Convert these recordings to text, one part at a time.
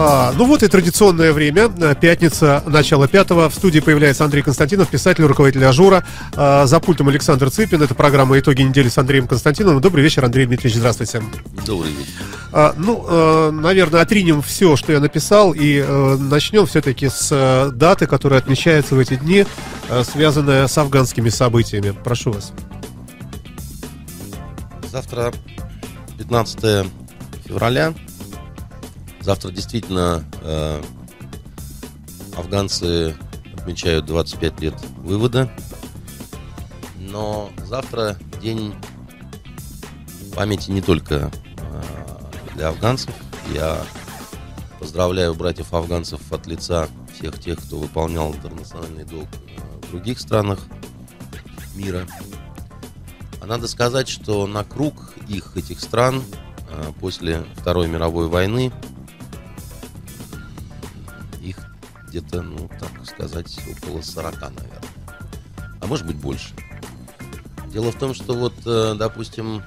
А, ну вот и традиционное время, э, пятница, начало пятого. В студии появляется Андрей Константинов, писатель, руководитель АЖУРа. А, за пультом Александр Цыпин. Это программа «Итоги недели» с Андреем Константиновым. Добрый вечер, Андрей Дмитриевич, здравствуйте. Добрый вечер. А, ну, э, наверное, отринем все, что я написал, и э, начнем все-таки с даты, которая отмечается в эти дни, э, связанная с афганскими событиями. Прошу вас. Завтра 15 февраля. Завтра действительно э, афганцы отмечают 25 лет вывода. Но завтра день памяти не только э, для афганцев. Я поздравляю братьев афганцев от лица всех тех, кто выполнял интернациональный долг э, в других странах мира. А надо сказать, что на круг их, этих стран, э, после Второй мировой войны, где-то, ну, так сказать, около 40, наверное. А может быть больше. Дело в том, что вот, э, допустим,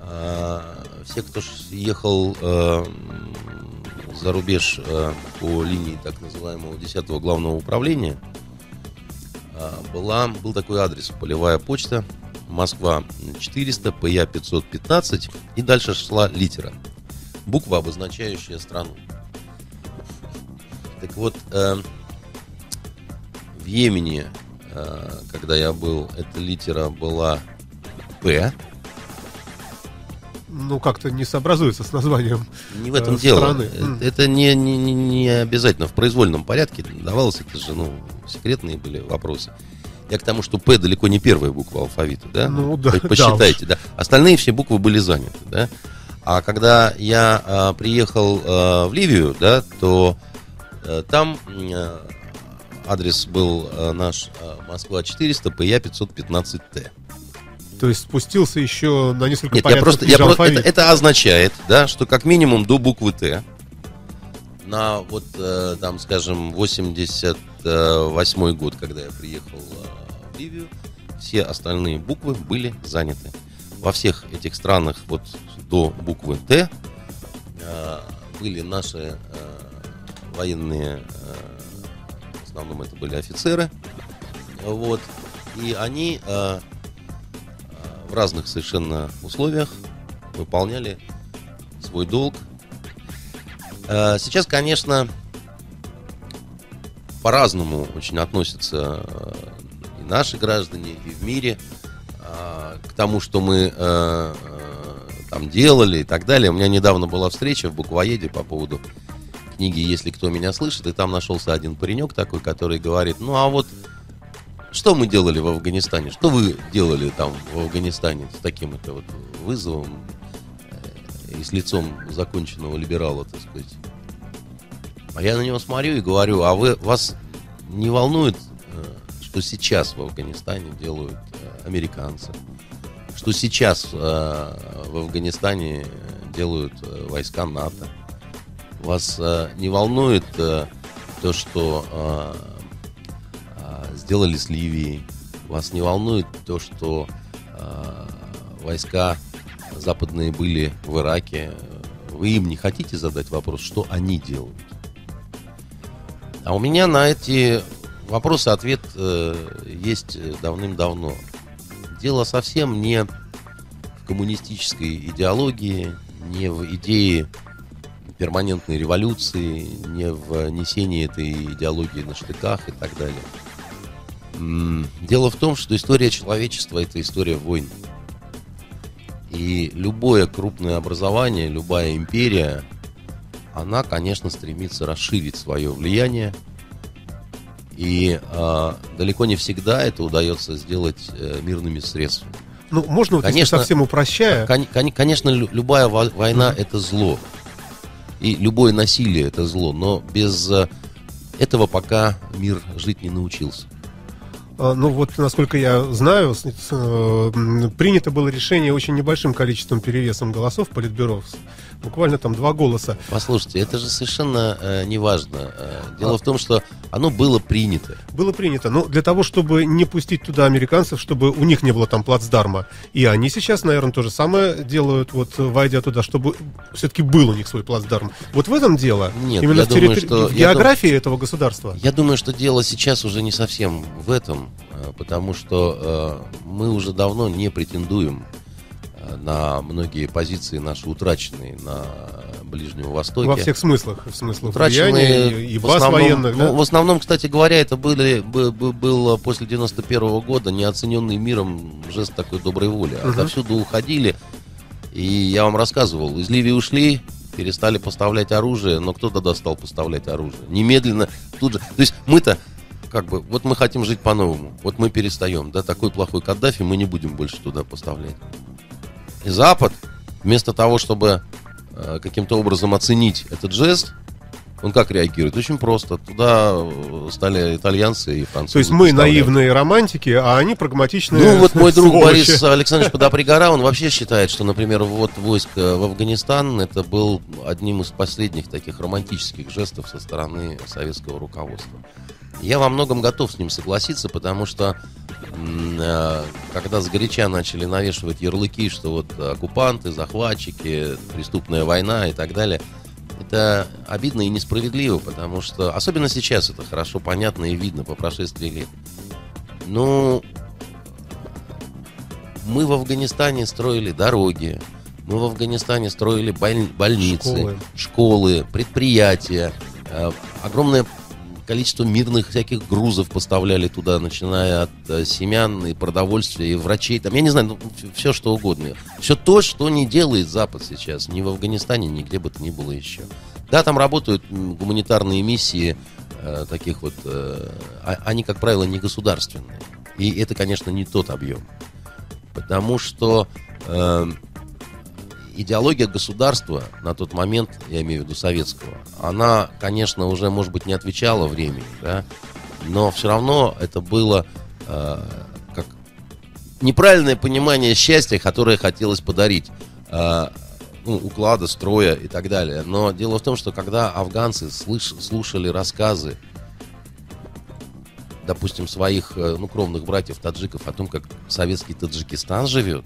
э, все, кто ехал э, за рубеж по линии так называемого 10-го главного управления, была, был такой адрес, полевая почта, Москва 400, ПЯ 515, и дальше шла литера. Буква, обозначающая страну. Так вот, э, в Йемене, э, когда я был, эта литера была П. Ну, как-то не сообразуется с названием Не в этом э, дело. страны. Э, М. Это не, не, не- обязательно в произвольном порядке давалось, это же, ну, секретные были вопросы. Я к тому, что П далеко не первая буква алфавита, да? Ну, да, По- да Посчитайте, да. Остальные все буквы были заняты, да? А когда я а, приехал а, в Ливию, да, то э, там э, адрес был э, наш э, Москва 400, ПЯ 515Т. То есть спустился еще на несколько Нет, я просто, я ниже про- это, это означает, да, что как минимум до буквы Т на вот э, там, скажем, 88 год, когда я приехал э, в Ливию, все остальные буквы были заняты. Во всех этих странах вот до буквы Т э, были наши э, военные, э, в основном это были офицеры, вот, и они э, в разных совершенно условиях выполняли свой долг. Э, Сейчас, конечно, по-разному очень относятся э, и наши граждане, и в мире э, к тому, что мы э, э, там делали и так далее. У меня недавно была встреча в буквоеде по поводу книги «Если кто меня слышит», и там нашелся один паренек такой, который говорит, ну а вот что мы делали в Афганистане? Что вы делали там в Афганистане с таким это вот вызовом э, и с лицом законченного либерала, так сказать? А я на него смотрю и говорю, а вы вас не волнует, э, что сейчас в Афганистане делают э, американцы? Что сейчас в Афганистане делают войска НАТО? Вас э, не волнует э, то, что э, а, сделали с Ливией. Вас не волнует то, что а, войска западные были в Ираке. Вы им не хотите задать вопрос, что они делают? А у меня на эти вопросы ответ э, есть давным-давно. Дело совсем не в коммунистической идеологии, не в идее перманентной революции, не в несении этой идеологии на штыках и так далее. Дело в том, что история человечества – это история войн. И любое крупное образование, любая империя, она, конечно, стремится расширить свое влияние. И а, далеко не всегда это удается сделать э, мирными средствами. Ну, можно, вот, Конечно. совсем упрощая, Кон- кон- Конечно, лю- любая во- война это зло. И любое насилие это зло. Но без э, этого пока мир жить не научился. А, Ну вот, насколько я знаю, э, принято было решение очень небольшим количеством перевесом голосов Политбюро буквально там два голоса. Послушайте, это же совершенно э, не важно. Э, дело а... в том, что оно было принято. Было принято. Но для того, чтобы не пустить туда американцев, чтобы у них не было там плацдарма. И они сейчас, наверное, то же самое делают, вот войдя туда, чтобы все-таки был у них свой плацдарм. Вот в этом дело. Нет, Именно я в, думаю, территори- что- в я географии этого государства. Я думаю, что дело сейчас уже не совсем в этом, э, потому что э, мы уже давно не претендуем на многие позиции наши утраченные на Ближнем Востоке. Во всех смыслах. В смыслах Утраченные влияния и в основном, военных, да? ну, в основном, кстати говоря, это были, бы- бы- был после 91 года неоцененный миром жест такой доброй воли. Отовсюду уходили, и я вам рассказывал, из Ливии ушли, перестали поставлять оружие, но кто тогда стал поставлять оружие? Немедленно, тут же. То есть мы-то, как бы, вот мы хотим жить по-новому, вот мы перестаем, да, такой плохой Каддафи, мы не будем больше туда поставлять. И Запад, вместо того, чтобы э, каким-то образом оценить этот жест, он как реагирует? Очень просто. Туда э, стали итальянцы и французы. То есть мы наивные романтики, а они прагматичные Ну, вот мой друг сволочи. Борис Александрович Подопригора, он вообще считает, что, например, вот войск э, в Афганистан это был одним из последних таких романтических жестов со стороны советского руководства. Я во многом готов с ним согласиться, потому что когда сгоряча начали навешивать ярлыки, что вот оккупанты, захватчики, преступная война и так далее, это обидно и несправедливо, потому что, особенно сейчас это хорошо понятно и видно по прошествии лет. Ну, мы в Афганистане строили дороги, мы в Афганистане строили боль- больницы, Школы. школы, предприятия, э, огромное количество мирных всяких грузов поставляли туда, начиная от э, семян и продовольствия, и врачей, там, я не знаю, ну, все что угодно. Все то, что не делает Запад сейчас, ни в Афганистане, ни где бы то ни было еще. Да, там работают гуманитарные миссии, э, таких вот, э, а- они, как правило, не государственные. И это, конечно, не тот объем. Потому что э, идеология государства на тот момент, я имею в виду советского, она, конечно, уже, может быть, не отвечала времени, да, но все равно это было э, как неправильное понимание счастья, которое хотелось подарить. э, ну, уклада, строя и так далее. Но дело в том, что когда афганцы слыш- слушали рассказы допустим, своих, э, ну, кровных братьев таджиков о том, как советский Таджикистан живет,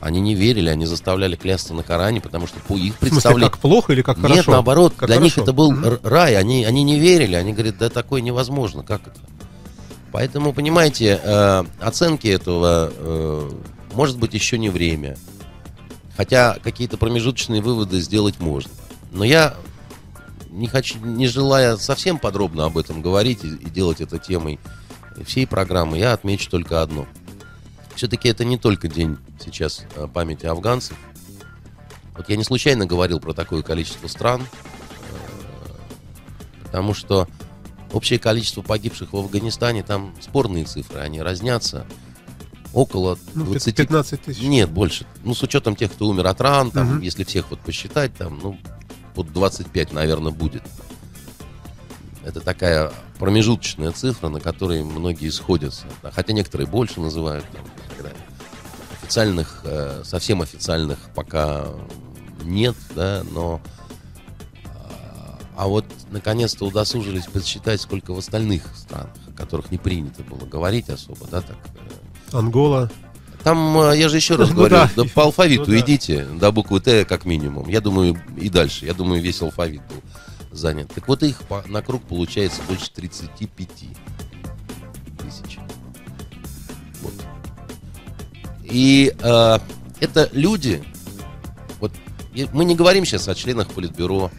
они не верили, они заставляли клясться на Коране, потому что по их представлению... как плохо или как Нет, хорошо? наоборот, Как для них хорошо. это был рай, они, они не верили, они говорят, да такое невозможно, как это? Поэтому, понимаете, э, оценки этого, э, может быть, еще не время. Хотя какие-то промежуточные выводы сделать можно. Но я не хочу, не желая совсем подробно об этом говорить и, и делать это темой всей программы, я отмечу только одно. Все-таки это не только день сейчас э, памяти афганцев. Вот я не случайно говорил про такое количество стран, э, потому что общее количество погибших в Афганистане, там спорные цифры, они разнятся. Около Ну, 20 15 тысяч. нет, больше. Ну, с учетом тех, кто умер от ран, там, Мгм. если всех вот посчитать, там, ну, под 25, наверное, будет. Это такая промежуточная цифра, на которой многие сходятся. Да, Хотя некоторые больше называют там, и так далее. Официальных, э, совсем официальных пока нет, да, но... а, А вот наконец-то удосужились подсчитать, сколько в остальных странах, о которых не принято было говорить особо, да, так, э, Ангола. там, э, я же еще раз Ну говорю, да. да по алфавиту Ну да. идите, до буквы Т как минимум. Я думаю, и дальше. Я думаю, весь алфавит был занят. Так вот их по- на круг получается больше 35 И э, это люди, вот мы не говорим сейчас о членах Политбюро,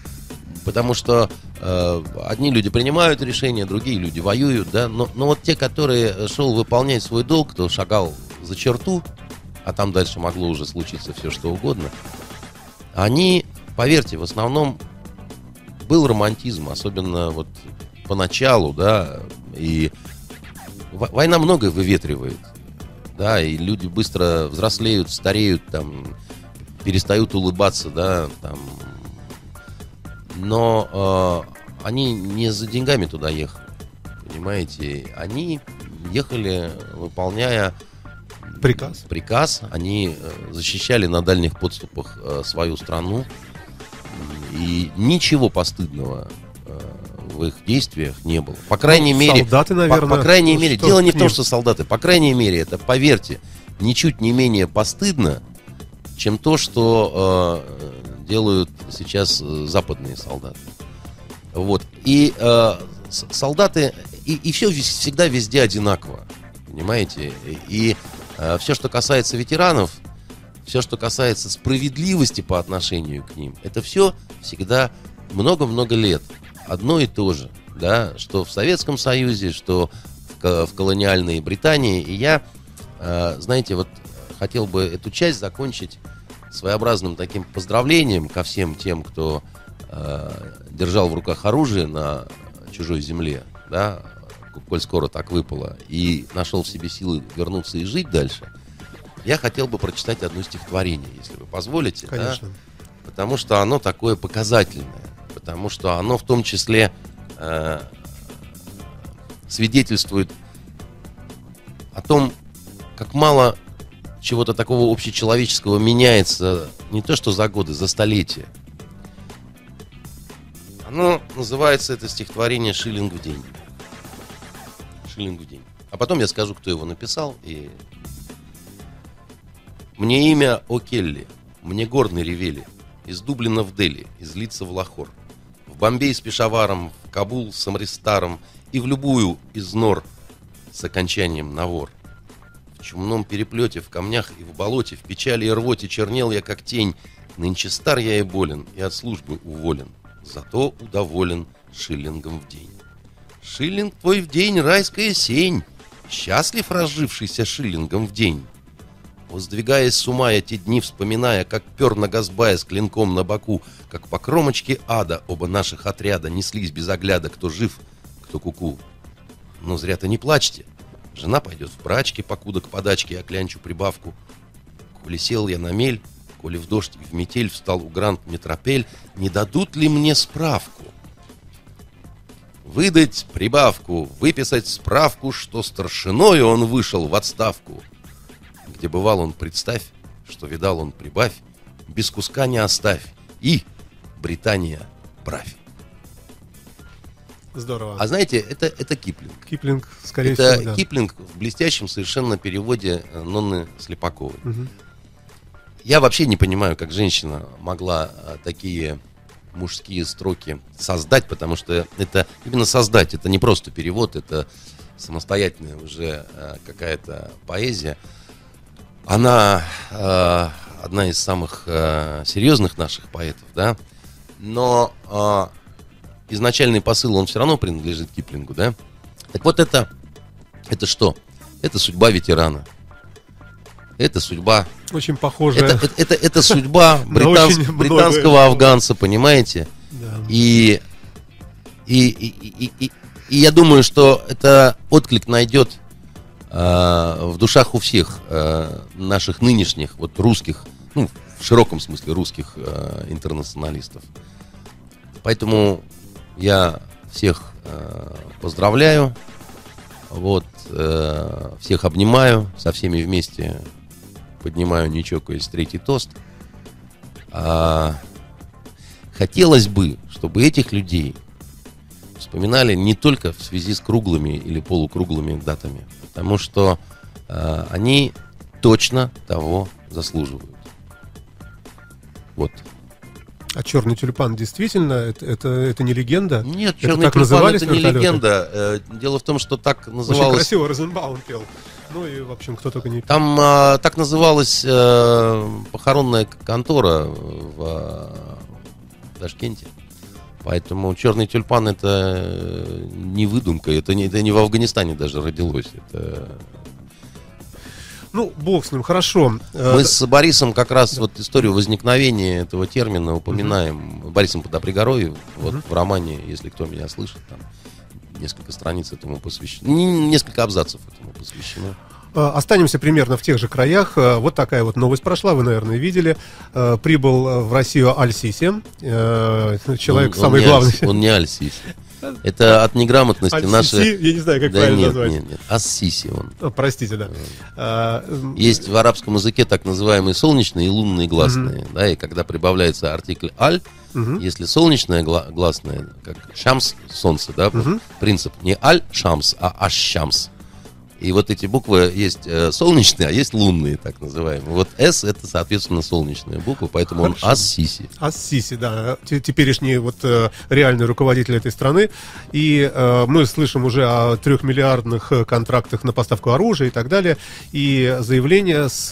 потому что э, одни люди принимают решения, другие люди воюют, да, но, но вот те, которые шел выполнять свой долг, кто шагал за черту, а там дальше могло уже случиться все что угодно, они, поверьте, в основном был романтизм, особенно вот поначалу, да, и во- война многое выветривает, да, и люди быстро взрослеют, стареют, там, перестают улыбаться, да, там, но э, они не за деньгами туда ехали, понимаете, они ехали, выполняя Приказ. приказ, они э, защищали на дальних подступах э, свою страну, И ничего постыдного в их действиях не было. По крайней мере... Солдаты, по- наверное. По, крайней ну, мере, что дело не в том, что солдаты. По крайней мере, это, поверьте, ничуть не менее постыдно, чем то, что э, делают сейчас э, западные солдаты. Вот. И э, солдаты, и, и все всегда везде одинаково. Понимаете? И все, что касается ветеранов, все, что касается справедливости по отношению к ним, это все всегда много-много лет. Одно и то же. Да? Что в Советском Союзе, что в, в колониальной Британии. И я, э, знаете, вот хотел бы эту часть закончить своеобразным таким поздравлением ко всем тем, кто э, держал в руках оружие на чужой земле, да, коль скоро так выпало, и нашел в себе силы вернуться и жить дальше, я хотел бы прочитать одно стихотворение, если вы позволите. да. Конечно. Потому что оно такое показательное. Потому что оно в том числе э, свидетельствует о том, как мало чего-то такого общечеловеческого меняется не то что за годы, за столетия. Оно называется, это стихотворение «Шиллинг в день». «Шиллинг в день». А потом я скажу, кто его написал. И... Мне имя О'Келли, мне горны ревели. Из Дублина в Дели, из Лица в Лахор. Бомбей с Пешаваром, в Кабул с Амристаром и в любую из нор с окончанием навор. В чумном переплете, в камнях и в болоте, в печали и рвоте чернел я как тень. Нынче стар я и болен, и от службы уволен. Зато удоволен шиллингом в день. Шиллинг твой в день, райская сень. Счастлив разжившийся шиллингом в день. Воздвигаясь с ума эти дни, вспоминая, как пер на Газбая с клинком на боку, как по кромочке ада оба наших отряда неслись без огляда, кто жив, кто куку. Но зря-то не плачьте. Жена пойдет в брачке, покуда к подачке я клянчу прибавку. Коли сел я на мель, коли в дождь и в метель встал у грант метропель, не дадут ли мне справку? Выдать прибавку, выписать справку, что старшиною он вышел в отставку. Где бывал он, представь, что видал он, прибавь, без куска не оставь. И Британия правь. Здорово. А знаете, это, это Киплинг. Киплинг, скорее это всего, да. Киплинг в блестящем совершенно переводе э, Нонны Слепаковой. Мгм. Я вообще не понимаю, как женщина могла а, такие мужские строки создать, потому что это именно создать, это не просто перевод, это самостоятельная уже а, какая-то поэзия. Она а, одна из самых а, серьезных наших поэтов, да, но а, изначальный посыл, он все равно принадлежит Киплингу, да. Так вот это, это что? Это судьба ветерана. Это судьба Очень похоже. это, это, это, это судьба британс- британского афганца, понимаете? Да. И, и, и, и, и- и я думаю, что это отклик найдет в душах у всех а, наших нынешних, вот русских, ну, в широком смысле русских а, интернационалистов. Поэтому я всех поздравляю, вот, э, всех обнимаю, со всеми вместе поднимаю, не чокаясь, третий тост. А, хотелось бы, чтобы этих людей вспоминали не только в связи с круглыми или полукруглыми датами, потому что а, они точно того заслуживают. Вот. А черный тюльпан действительно это, это, это не легенда? Нет, Это черный так тюльпан это не легенда. Э, Дело в том, что так Очень называлось красиво Розенбаум пел. Ну и, в общем, кто только не пел. Там а, так называлась э, похоронная контора в а, Ташкенте. Поэтому черный тюльпан это э, не выдумка, это не, это не в Афганистане даже родилось. Это... Ну, бог с ним, хорошо. Э, Мы с Борисом как раз вот историю возникновения этого термина упоминаем. Борисом Подопригорове, вот в романе, если кто меня слышит, там несколько страниц этому посвящено. Несколько абзацев этому посвящено. Э, Останемся примерно в тех же краях. Э, Вот такая вот новость прошла, вы, наверное, видели. Э, Прибыл в Россию Аль-Сиси, человек Он- самый главный. Аль- он не Аль-Сиси. Это от неграмотности Аль-Сиси, наши... я не знаю, как Да правильно нет, назвать. нет, нет. Ас-Сиси он. Простите, да. А, Есть в арабском языке так называемые солнечные и лунные гласные. Да, и когда прибавляется артикль аль, Если солнечное гла- гласное, как шамс, солнце, да, принцип не аль-шамс, а аш-шамс. И вот эти буквы есть э, солнечные, а есть лунные, так называемые. Вот С это, соответственно, солнечная буква, поэтому он Хорошо. Ас-Сиси. Ас-Сиси, да, те- теперешний вот э, реальный руководитель этой страны. И э, мы слышим уже о трехмиллиардных э, контрактах на поставку оружия и так далее. И заявления с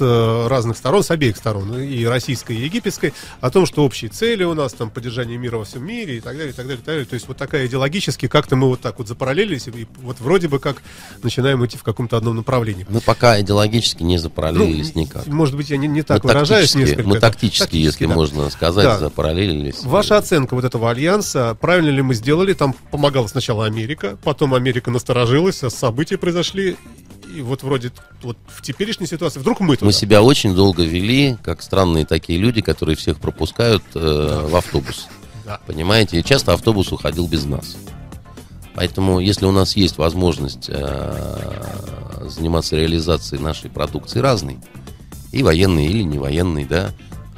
разных сторон, с обеих сторон, и российской, и египетской, о том, что общие цели у нас, там, поддержание мира во всем мире и так далее, и так далее, и так далее. То есть вот такая идеологически, как-то мы вот так вот запараллелились, и вот вроде бы как начинаем идти в каком-то одном направлении. Мы пока идеологически не запараллелись Ну, никак. Может быть, я не, не так мы выражаюсь тактически, несколько. мы да. тактически, если да. можно сказать, Да. запараллелились. Ваша оценка вот этого альянса, правильно ли мы сделали? Там помогала сначала Америка, потом Америка насторожилась, а события произошли. И вот вроде вот в теперешней ситуации вдруг мы туда. Мы себя очень долго вели, как странные такие люди, которые всех пропускают э, в автобус. Да. Понимаете? И часто автобус уходил без нас. Поэтому, если у нас есть возможность э, заниматься реализацией нашей продукции разной, и военной, или не военной, да,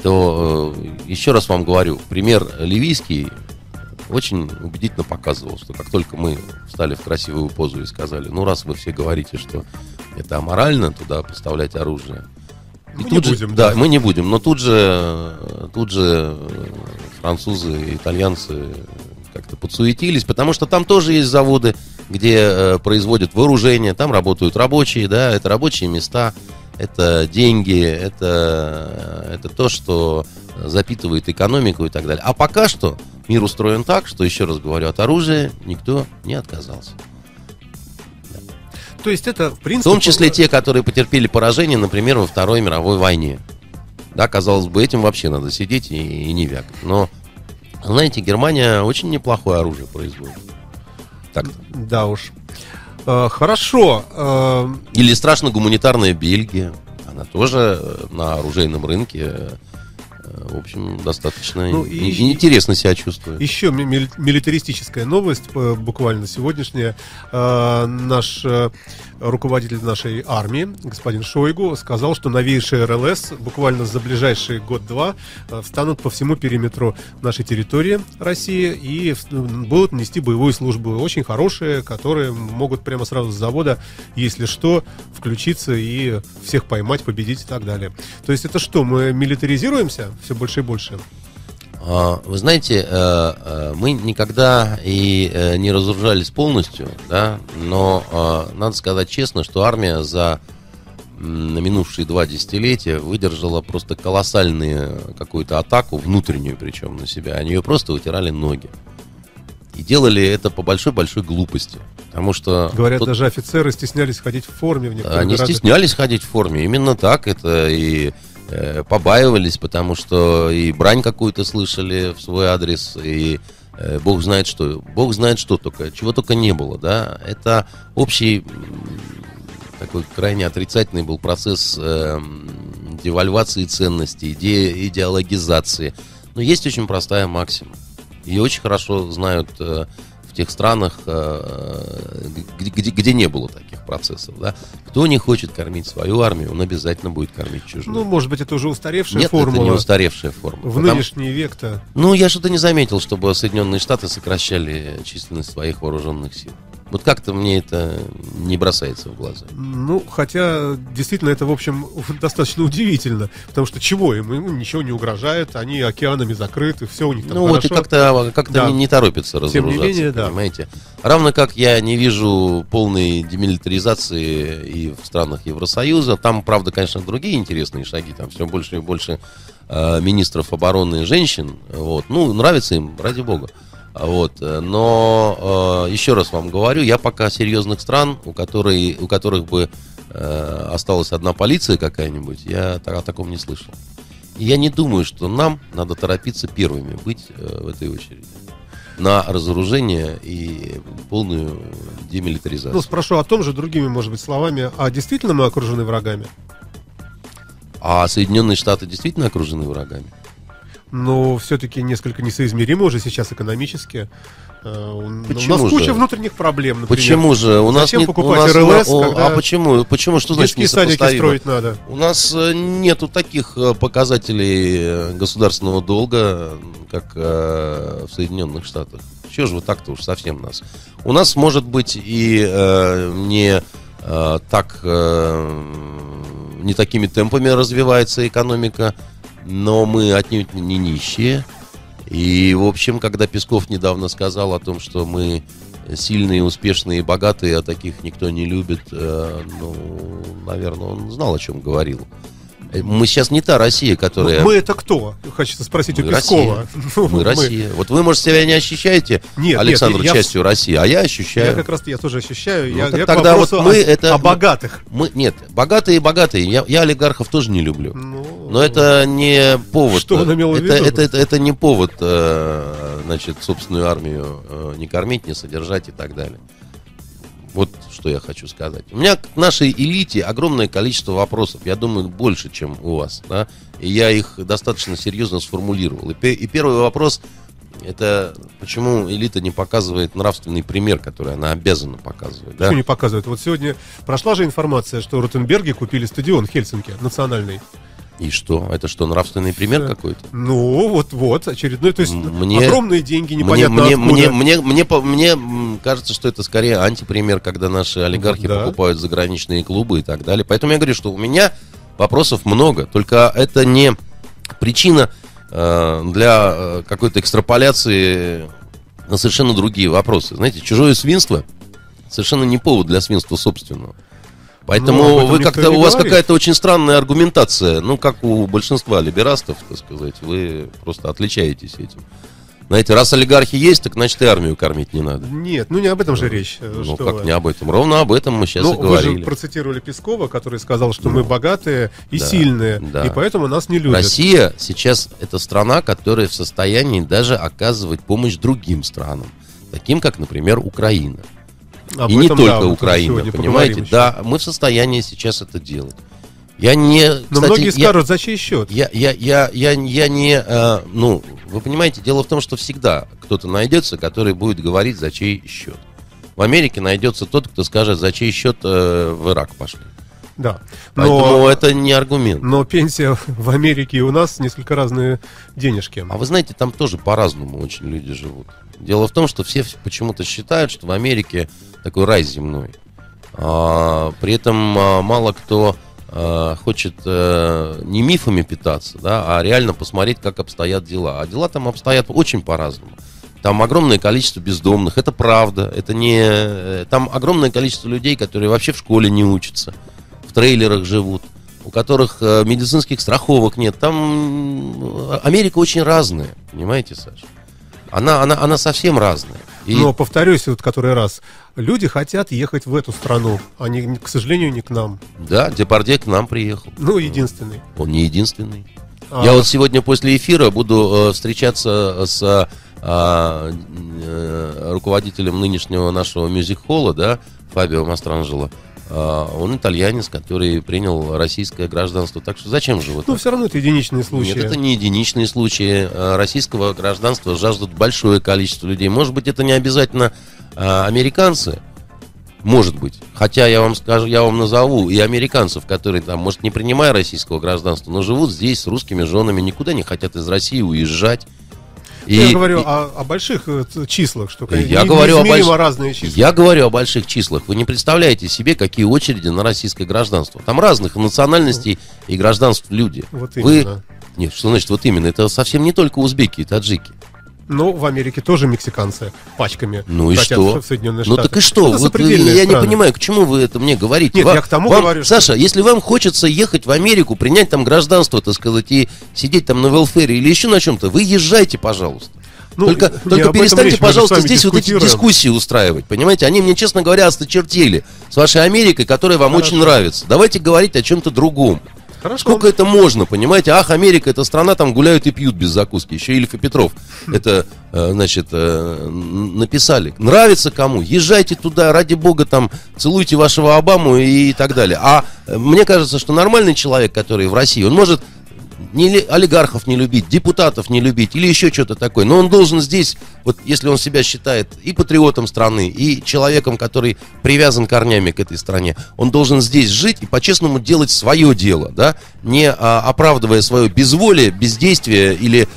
то э, еще раз вам говорю, пример ливийский очень убедительно показывал, что как только мы встали в красивую позу и сказали, ну раз вы все говорите, что это аморально туда поставлять оружие, Мы и не тут же- будем, да, да. мы не будем. Но тут же, тут же э, французы итальянцы как-то подсуетились, потому что там тоже есть заводы, где э, производят вооружение, там работают рабочие, да, это рабочие места, это деньги, это, это то, что запитывает экономику и так далее. А пока что мир устроен так, что, еще раз говорю, от оружия никто не отказался. То есть это, в В принципе... том числе те, которые потерпели поражение, например, во Второй мировой войне. Да, казалось бы, этим вообще надо сидеть и, и не вякать. Но, знаете, Германия очень неплохое оружие производит. Так. Да уж. Э, хорошо. э, Или страшно гуманитарная Бельгия. Она тоже э, на оружейном рынке, в общем, достаточно Ну, и- и- интересно себя чувствует. Еще ми- мили- милитаристическая новость, буквально сегодняшняя. Наш руководитель нашей армии, господин Шойгу, сказал, что новейшие РЛС буквально за ближайший год-два э, встанут по всему периметру нашей территории России и будут нести боевую службу. Очень хорошие, которые могут прямо сразу с завода, если что, включиться и всех поймать, победить и так далее. То есть это что, мы милитаризируемся все больше и больше? А, Вы знаете, э, э, мы никогда и э, не разоружались полностью, да, но надо сказать честно, что армия за минувшие два десятилетия выдержала просто колоссальную какую-то атаку, внутреннюю причем на себя. Они ее просто вытирали ноги. И делали это по большой-большой глупости. Потому что... Говорят, тут- даже офицеры стеснялись ходить в форме в некоторых они городах. стеснялись ходить в форме. Именно так это и э, побаивались, потому что и брань какую-то слышали в свой адрес, и э, Бог знает что. Бог знает что только, чего только не было, да. Это общий такой крайне отрицательный был процесс э, девальвации ценностей, иде- идеологизации. Но есть очень простая максима. Ее очень хорошо знают э, в тех странах, э, где, где- где не было таких процессов. Да? Кто не хочет кормить свою армию, он обязательно будет кормить чужую. Ну, может быть, это уже устаревшая Нет, формула. это не устаревшая форма. В Потому- нынешний век-то. Ну, я что-то не заметил, чтобы Соединенные Штаты сокращали численность своих вооруженных сил. Вот как-то мне это не бросается в глаза. Ну, хотя, действительно, это, в общем, достаточно удивительно. Потому что чего им? Им ничего не угражает, они океанами закрыты, все у них там Ну вот и хорошо. как-то как Да. не, не торопится Тем не разоружаться, менее, да. понимаете? Равно как я не вижу полной демилитаризации и в странах Евросоюза. Там, правда, конечно, другие интересные шаги. Там все больше и больше э, министров обороны женщин. Вот. Ну, нравится им, ради бога. Вот. э, Но э, еще раз вам говорю, я пока серьезных стран, у, которой, у которых бы э, осталась одна полиция какая-нибудь, я о таком не слышал. И я не думаю, что нам надо торопиться первыми быть э, в этой очереди на разоружение и полную демилитаризацию. Ну, спрошу о том же другими, может быть, словами. А действительно мы окружены врагами? А Соединенные Штаты действительно окружены врагами? Но все-таки несколько несоизмеримо уже сейчас экономически. Э, у- Почему у нас же? куча внутренних проблем. например. Почему же? У нас Зачем у покупать нас- РЛС, о, когда А почему? Почему? Что значит садики строить надо? У нас э, нету таких э, показателей государственного долга, как в Соединенных Штатах. Чего же вы так-то уж совсем нас? У нас, может быть, и э, не э, так, э, не такими темпами развивается экономика, но мы отнюдь не нищие. И, в общем, когда Песков недавно сказал о том, что мы сильные, успешные богатые, а таких никто не любит, э, ну, наверное, он знал, о чем говорил. Э, Мы сейчас не та Россия, которая... Мы это кто? Хочется спросить у Мы Пескова. Ну, Мы Россия. Вот вы, может, себя не ощущаете, Нет, Александр, нет, я- частью России, а я Я ощущаю. как раз я тоже ощущаю. Ну, я, так я тогда вот мы о, это- о богатых. Мы, нет, богатые и богатые. Я, я олигархов тоже не люблю. Ну, Но это не повод. Что он имел в это, виду? Это, это, это не повод, э, значит, собственную армию э, не кормить, не содержать и так далее. Вот что я хочу сказать. У меня к нашей элите огромное количество вопросов. Я думаю, больше, чем у вас. Да? И я их достаточно серьезно сформулировал. И, и первый вопрос это почему элита не показывает нравственный пример, который она обязана показывать. Да? Что не показывают? Вот сегодня прошла же информация, что Ротенберги купили стадион в Хельсинки, национальный. И что? Это что, нравственный пример Всё. какой-то? Ну, вот-вот, очередной. То есть Мне- огромные деньги, Мне, непонятно мне, мне, мне, мне, мне, м, кажется, что это скорее антипример, когда наши олигархи Да. покупают заграничные клубы и так далее. Поэтому я говорю, что у меня вопросов много. Только это не причина э, для э, какой-то экстраполяции на совершенно другие вопросы. Знаете, чужое свинство совершенно не повод для свинства собственного. Поэтому Ну, вы как-то, у вас говорит. какая-то очень странная аргументация, ну, как у большинства либерастов, так сказать, вы просто отличаетесь этим. Знаете, раз олигархи есть, так значит и армию кормить не надо. Нет, ну не об этом же речь. э, Ну, что как вы. не об этом. Ровно об этом мы сейчас Ну, и вы говорили. же процитировали Пескова, который сказал, что мы богатые и Да, сильные, да. и поэтому нас не любят. Россия сейчас это страна, которая в состоянии даже оказывать помощь другим странам. Таким, как, например, Украина. Об и не да, только вот Украина, понимаете? еще. Да, мы в состоянии сейчас это делать. Я не... Но кстати, многие я- скажут, за чей счет? Я, я, я, я, я не, э, ну, вы понимаете, дело в том, что всегда кто-то найдется, который будет говорить, за чей счет. В Америке найдется тот, кто скажет, за чей счет э, в Ирак пошли. Да. Поэтому Но, это не аргумент. но пенсия в Америке и у нас несколько разные денежки. А вы знаете, там тоже по-разному очень люди живут. Дело в том, что все почему-то считают, что в Америке такой рай земной. А, при этом а, мало кто а, хочет э, не мифами питаться, да, а реально посмотреть, как обстоят дела. А дела там обстоят очень по-разному. Там огромное количество бездомных, это правда. Это не... э, Там огромное количество людей, которые вообще в школе не учатся, в трейлерах живут, у которых э, медицинских страховок нет. Там м, Америка очень разная, понимаете, Саша? Она, она, она совсем разная. И- Но, повторюсь, вот который раз, люди хотят ехать в эту страну, а не, к сожалению, не к нам. Да, Депардье к нам приехал. Ну, единственный. Он не единственный. А, Я вот сегодня после эфира буду э, встречаться с а, э, руководителем нынешнего нашего мюзик-холла, да, Фабио Мастранжело. А, он итальянец, который принял российское гражданство. Так что зачем же вы Ну, так? все равно это единичные случаи. Нет, это не единичные случаи. А, Российского гражданства жаждут большое количество людей. Может быть, это не обязательно а, американцы. Может быть. Хотя я вам скажу, я вам назову и американцев, которые там, может, не принимая российского гражданства, но живут здесь с русскими женами, никуда не хотят из России уезжать. И- я говорю и- о, о больших э, числах, что Я не- говорю о больш- разные числа. Я говорю о больших числах. Вы не представляете себе, какие очереди на российское гражданство. Там разных национальностей и гражданств люди. Вот Вы... именно. Нет, что значит вот именно? Это совсем не только узбеки и таджики. Но в Америке тоже мексиканцы пачками Ну и что? Ну так и что? Это Вот я не страны. понимаю, к чему вы это мне говорите? Нет, Вам- я к тому вам- говорю, что- Саша, если вам хочется ехать в Америку, принять там гражданство, так сказать, и сидеть там на велфере или еще на чем-то, вы езжайте, пожалуйста. Ну, только не только перестаньте, речь, пожалуйста, здесь вот эти дискуссии устраивать. Понимаете, они мне, честно говоря, осточертели с вашей Америкой, которая вам очень нравится. Давайте говорить о чем-то другом. Хорошо. Сколько это можно, понимаете? Ах, Америка, это страна, там гуляют и пьют без закуски. Еще Ильф и Петров это, э, значит, э, написали. Нравится кому? Езжайте туда, ради бога, там, целуйте вашего Обаму и так далее. А э, мне кажется, что нормальный человек, который в России, он может не олигархов не любить, депутатов не любить или еще что-то такое. Но он должен здесь, вот если он себя считает и патриотом страны, и человеком, который привязан корнями к этой стране, он должен здесь жить и по-честному делать свое дело, да, не а, оправдывая свое безволие, бездействие или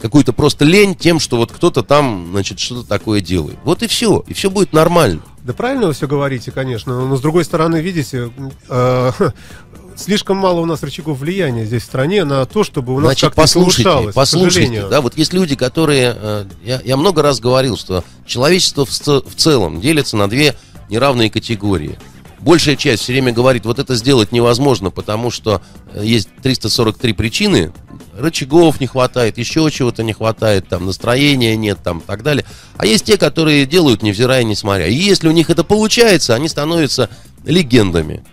какую-то просто лень тем, что вот кто-то там, значит, что-то такое делает. Вот и все, и все будет нормально. Да правильно вы все говорите, конечно, но с другой стороны, видите, э, слишком мало у нас рычагов влияния здесь в стране на то, чтобы у нас Значит, как-то послушайте, послушайте, да, вот есть люди, которые, э, я, я много раз говорил, что человечество в, в целом делится на две неравные категории. Большая часть все время говорит, вот это сделать невозможно, потому что э, есть 343 причины, рычагов не хватает, еще чего-то не хватает, там настроения нет, там так далее. А есть те, которые делают, невзирая, несмотря. И если у них это получается, они становятся легендами.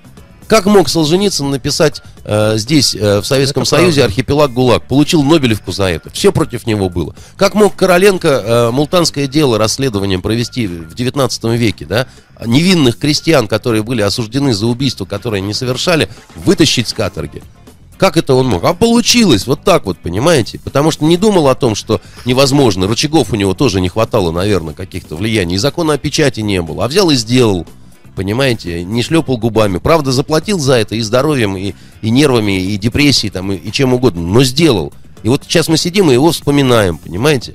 Как мог Солженицын написать э, здесь, э, в Советском Это Союзе, правда. архипелаг ГУЛАГ? Получил Нобелевку за это. Все против него было. Как мог Короленко э, мултанское дело расследованием провести в 19 веке, да? Невинных крестьян, которые были осуждены за убийство, которые не совершали, вытащить с каторги. Как это он мог? А получилось вот так вот, понимаете? Потому что не думал о том, что невозможно. Рычагов у него тоже не хватало, наверное, каких-то влияний. И закона о печати не было. А взял и сделал. Понимаете, не шлепал губами. Правда, заплатил за это и здоровьем, и, и нервами, и депрессией, там, и, и чем угодно, но сделал. И вот сейчас мы сидим и его вспоминаем, понимаете?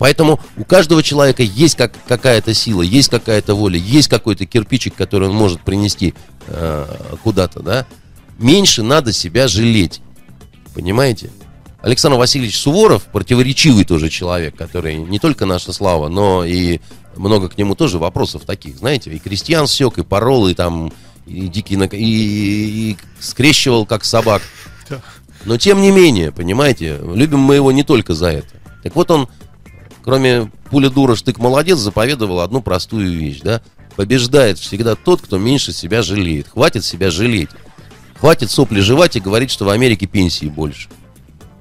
Поэтому у каждого человека есть как, какая-то сила, есть какая-то воля, есть какой-то кирпичик, который он может принести э, куда-то, да? Меньше надо себя жалеть, понимаете? Александр Васильевич Суворов, противоречивый тоже человек, который не только наша слава, но и много к нему тоже вопросов таких, знаете, и крестьян сек, и порол, и там, и дикий, и, и- и скрещивал, как собак. Но тем не менее, понимаете, любим мы его не только за это. Так вот он, кроме пуля дура, штык молодец, заповедовал одну простую вещь, да? Побеждает всегда тот, кто меньше себя жалеет. Хватит себя жалеть. Хватит сопли жевать и говорить, что в Америке пенсии больше.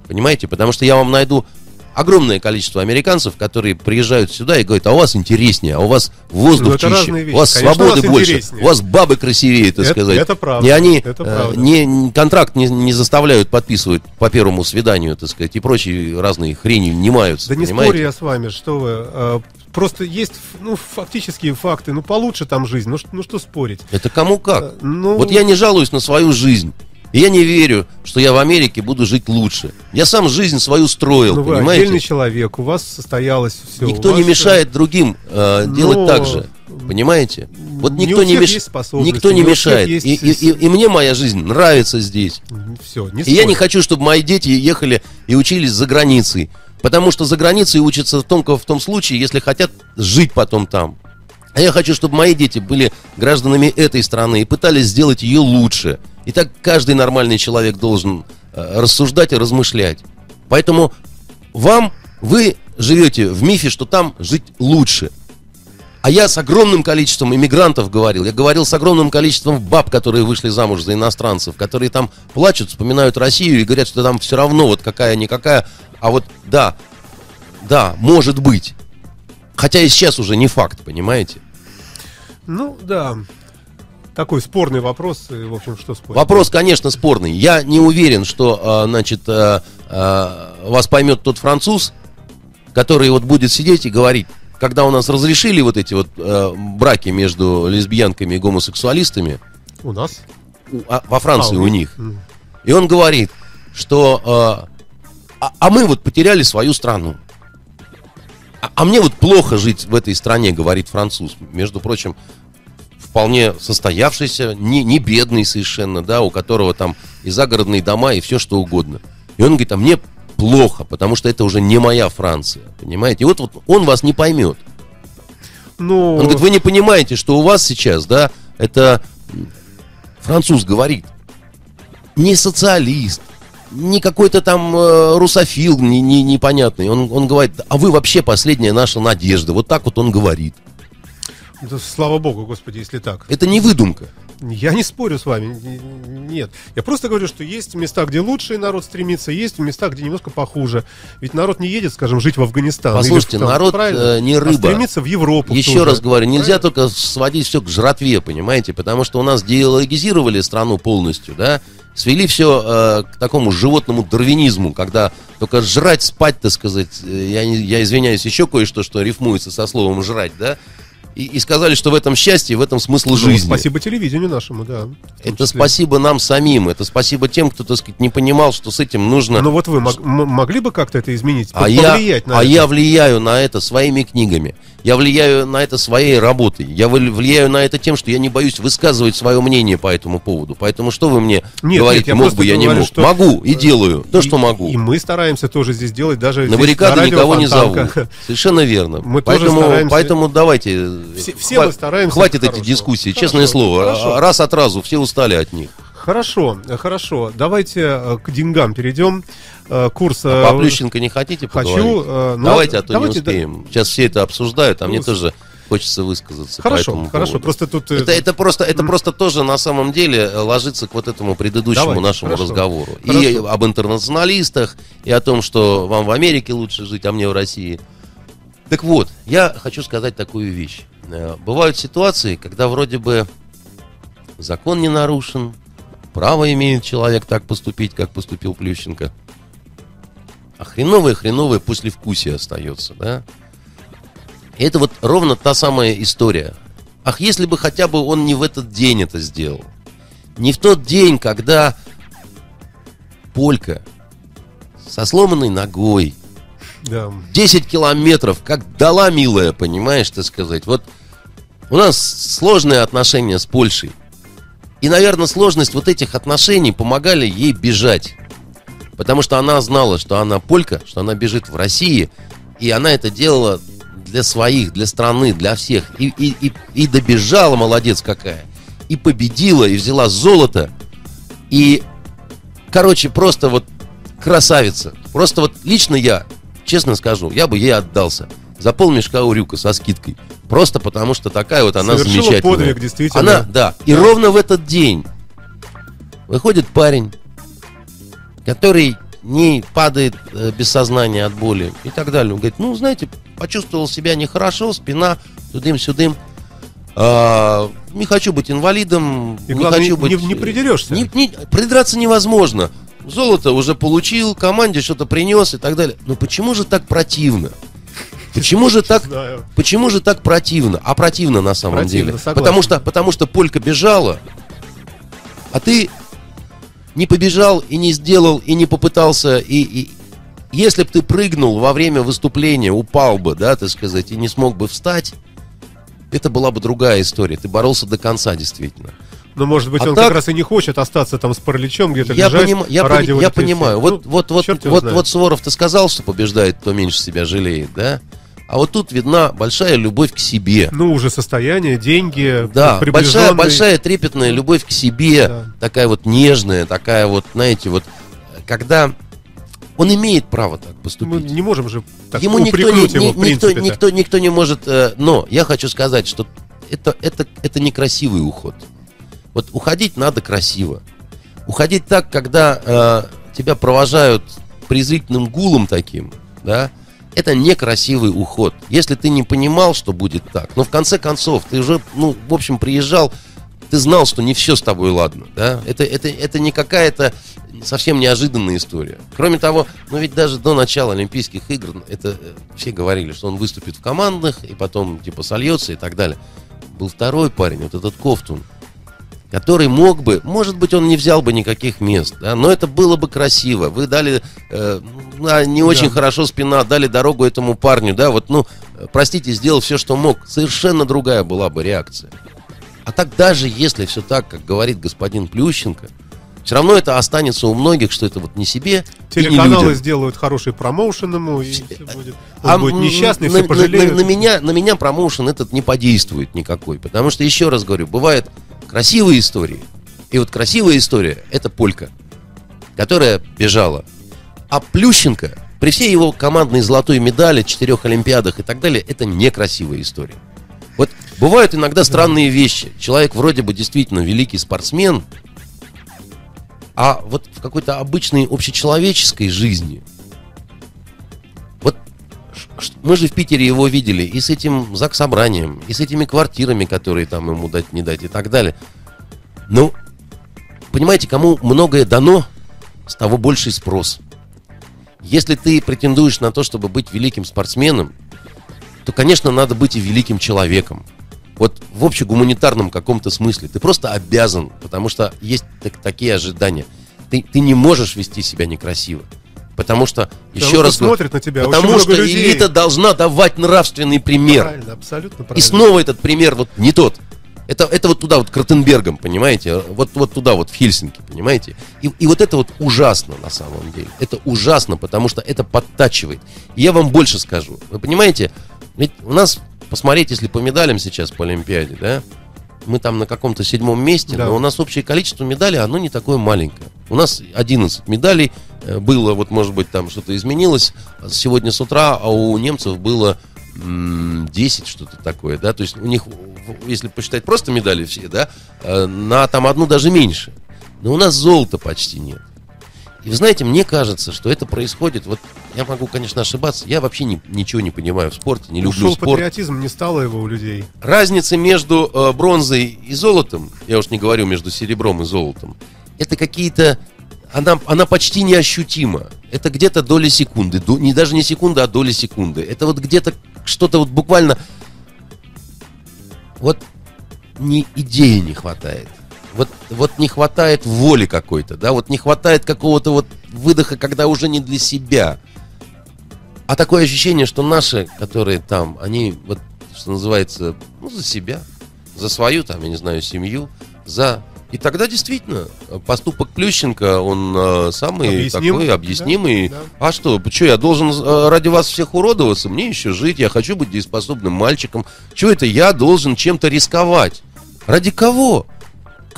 Понимаете? Потому что я вам найду огромное количество американцев, которые приезжают сюда и говорят, а у вас интереснее, а у вас воздух Ну, чище, вещи. у вас Конечно, свободы у вас больше, интереснее. у вас бабы красивее, так Это- сказать. это правда, И они это э, правда. не, не- контракт не, не заставляют подписывать по первому свиданию, так сказать, и прочие разные хрени не маются. Да не понимаете? спорю я с вами, что вы. э, Просто есть, ну, фактические факты. Ну, получше там жизнь. Ну, ну что спорить? Это кому как? Э, ну- Вот я не жалуюсь на свою жизнь. И я не верю, что я в Америке буду жить лучше. Я сам жизнь свою строил, Ну, вы понимаете? отдельный человек, у вас состоялось все. Никто не мешает другим э, Но- делать так же. Понимаете? Вот не никто не есть способности, Никто не не мешает. есть И, и- и- и мне моя жизнь нравится здесь. Все, не И я не хочу, чтобы мои дети ехали и учились за границей. Потому что за границей учатся только в том случае, если хотят жить потом там. А я хочу, чтобы мои дети были гражданами этой страны и пытались сделать ее лучше. И так каждый нормальный человек должен э, рассуждать и размышлять. Поэтому вам, вы живете в мифе, что там жить лучше. А я с огромным количеством иммигрантов говорил. Я говорил с огромным количеством баб, которые вышли замуж за иностранцев, которые там плачут, вспоминают Россию и говорят, что там все равно вот какая-никакая. А вот да, да, может быть. Хотя и сейчас уже не факт, понимаете? Ну, да. Такой спорный вопрос, в общем, что спорить. Вопрос, конечно, спорный. Я не уверен, что, а, значит, а, а, вас поймет тот француз, который вот будет сидеть и говорить, когда у нас разрешили вот эти вот браки между лесбиянками и гомосексуалистами, У нас? а, во Франции А, у у- них, М. и он говорит, что а, а, а мы вот потеряли свою страну. А, а мне вот плохо жить в этой стране, говорит француз. Между прочим, вполне состоявшийся, не, не бедный совершенно, да, у которого там и загородные дома, и все что угодно. И он говорит, а мне плохо, потому что это уже не моя Франция, понимаете? И вот, вот он вас не поймет. Ну, Он говорит, вы не понимаете, что у вас сейчас, да, это француз говорит, не социалист, не какой-то там э, русофил не, не- непонятный. Он, он говорит, а вы вообще последняя наша надежда. Вот так вот он говорит. Да, слава богу, господи, если так. Это не выдумка. Я не спорю с вами, нет. Я просто говорю, что есть места, где лучше народ стремится, есть места, где немножко похуже. Ведь народ не едет, скажем, жить в Афганистан. или Послушайте, в там, народ, правильно? э, не А рыба. стремится в Европу. Еще тоже. раз говорю, нельзя Правильно? только сводить все к жратве, понимаете? Потому что у нас диалогизировали страну полностью, да? свели все к такому животному дарвинизму, когда только жрать, спать, так сказать, э, я, не, я извиняюсь, еще кое-что, что рифмуется со словом жрать, да, и, и сказали, что в этом счастье, в этом смысл Ну, жизни. спасибо телевидению нашему, да. Это спасибо нам самим, это спасибо тем, кто, так сказать, не понимал, что с этим нужно... Ну вот вы мог- могли бы как-то это изменить, а пов- я, повлиять на а это? я влияю на это своими книгами, я влияю на это своей работой, я вл- влияю на это тем, что я не боюсь высказывать свое мнение по этому поводу. Поэтому что вы мне Нет, говорите, нет, я мог бы, я не говорю, мог? что- Могу и делаю то, И- что могу. И мы стараемся тоже здесь делать, даже На баррикады радио никого не зовут. Совершенно верно. Мы тоже поэтому, стараемся- поэтому давайте. Все- все мы стараемся Хватит эти дискуссии, Хорошо, честное слово. хорошо. А- Раз от разу, все устали от них. Хорошо, э, хорошо. Давайте э, к деньгам перейдем. Э, Курс... А э, по Плющенко не хотите хочу, э, ну, давайте, а то давайте, не успеем. Сейчас все это обсуждают, а мне Ну, тоже хочется высказаться по Хорошо, этому хорошо. поводу. Просто тут... э, Это, это просто, это просто тоже на самом деле ложится к вот этому предыдущему Давайте, нашему хорошо. разговору. И Хорошо. об интернационалистах, и о том, что вам в Америке лучше жить, а мне в России. Так вот, я хочу сказать такую вещь. Э, Бывают ситуации, когда вроде бы закон не нарушен, право имеет человек так поступить, как поступил Плющенко. А хреновое-хреновое послевкусие остается, да? И это вот ровно та самая история. Ах, если бы хотя бы он не в этот день это сделал. Не в тот день, когда Полька со сломанной ногой, Да. 10 километров, как дала милая, понимаешь, так сказать. Вот у нас сложные отношения с Польшей. И, наверное, сложность вот этих отношений помогали ей бежать. Потому что она знала, что она полька, что она бежит в России, и она это делала для своих, для страны, для всех. И, и, и, и добежала, молодец какая. И победила, и взяла золото. И, короче, просто вот красавица. Просто вот лично я, честно скажу, я бы ей отдался. За полмешка урюка со скидкой. Просто потому, что такая вот она Совершила замечательная. подвиг, действительно. Она, да. И ровно в этот день выходит парень, который не падает э, без сознания от боли и так далее. Он говорит, ну, знаете, почувствовал себя нехорошо, спина, тудым-сюдым. А, не хочу быть инвалидом, И не главное, хочу не- быть... не придерешься. Не, не- придраться невозможно. Золото уже получил, команде что-то принес и так далее. Но почему же так противно? Почему же так, почему же так противно? А противно на самом Противно, деле. согласен. Потому что, потому что Полька бежала, а ты не побежал и не сделал, и не попытался, и, и если бы ты прыгнул во время выступления, упал бы, да, так сказать, и не смог бы встать, это была бы другая история. Ты боролся до конца, действительно. Но, может быть, А он так- как раз и не хочет остаться там с параличом, где-то Я, лежать понима- я, пони- вот я понимаю. Вот, Ну, вот, вот, вот, знает. вот Суворов-то сказал, что побеждает, кто меньше себя жалеет, да? А вот тут видна большая любовь к себе. Ну, уже состояние, деньги, Да, большая, большая трепетная любовь к себе, Да. такая вот нежная, такая вот, знаете, вот, когда он имеет право так Мы поступить. не можем же так Ему никто не, упрекнуть его, принципе никто, никто, никто не может. э, но я хочу сказать, что это, это, это некрасивый уход. Вот уходить надо красиво. Уходить так, когда э, тебя провожают презрительным гулом таким, да, это некрасивый уход. Если ты не понимал, что будет так, но в конце концов, ты уже, ну, в общем, приезжал, ты знал, что не все с тобой ладно, да, это, это, это не какая-то совсем неожиданная история. Кроме того, ну ведь даже до начала Олимпийских игр это э, все говорили, что он выступит в командных и потом типа сольется и так далее. Был второй парень, вот этот Кофтун, который мог бы, может быть, он не взял бы никаких мест, да, но это было бы красиво. Вы дали, э, ну, а, не очень хорошо спина, дали дорогу этому парню, да, вот, ну, э, простите, сделал все, что мог. Совершенно другая была бы реакция. А так даже если все так, как говорит господин Плющенко, все равно это останется у многих, что это вот не себе не Телеканалы людям. сделают хороший промоушен ему, и всё будет, он А будет несчастный, на, все пожалеют. на- на меня, на меня промоушен этот не подействует никакой. Потому что, еще раз говорю, бывают красивые истории. И вот красивая история – это Полька, которая бежала. А Плющенко, при всей его командной золотой медали, четырех Олимпиадах и так далее, это некрасивая история. Вот бывают иногда странные вещи. Человек вроде бы действительно великий спортсмен, а вот в какой-то обычной общечеловеческой жизни мы же в Питере его видели и с этим ЗАГС-собранием, и с этими квартирами, которые там ему дать, не дать и так далее. Ну, понимаете, кому многое дано, с того больше спрос. Если ты претендуешь на то, чтобы быть великим спортсменом, то, конечно, надо быть и великим человеком. Вот в общегуманитарном каком-то смысле. Ты просто обязан, потому что есть так, такие ожидания. Ты, ты не можешь вести себя некрасиво. Потому что, Потому еще что раз смотрят на тебя потому что людей. элита должна давать нравственный пример. Правильно, абсолютно правильно. И снова этот пример вот не тот. Это, это вот туда, вот Кротенбергом, понимаете? Вот, вот туда, вот в Хельсинки, понимаете? И, и вот это вот ужасно на самом деле. Это ужасно, потому что это подтачивает. И я вам больше скажу. Вы понимаете, ведь у нас, посмотреть, если по медалям сейчас по Олимпиаде, да, мы там на каком-то седьмом месте, Да. но у нас общее количество медалей, оно не такое маленькое. У нас 11 медалей э, было, вот может быть там что-то изменилось сегодня с утра, а у немцев было м, 10 что-то такое, да, то есть у них, если посчитать просто медали все, да, э, на там одну даже меньше. Но у нас золота почти нет. И вы знаете, мне кажется, что это происходит, вот я могу, конечно, ошибаться, я вообще не- ничего не понимаю в спорте, не люблю Ушел спорт. патриотизм, не стало его у людей. Разница между э, бронзой и золотом, я уж не говорю между серебром и золотом, это какие-то, она, она почти неощутима. Это где-то доли секунды, до- не даже не секунды, а доли секунды. Это вот где-то что-то вот буквально, вот не идеи не хватает. Вот, вот не хватает воли какой-то, да, вот не хватает какого-то вот выдоха, когда уже не для себя. А такое ощущение, что наши, которые там, они вот, что называется, ну, за себя, за свою, там, я не знаю, семью, за... И тогда действительно поступок Плющенко, он э, самый Объясним, такой объяснимый. да, А что, что, я должен э, ради вас всех уродоваться? Мне еще жить, я хочу быть дееспособным мальчиком. Чего это я должен чем-то рисковать? Ради кого?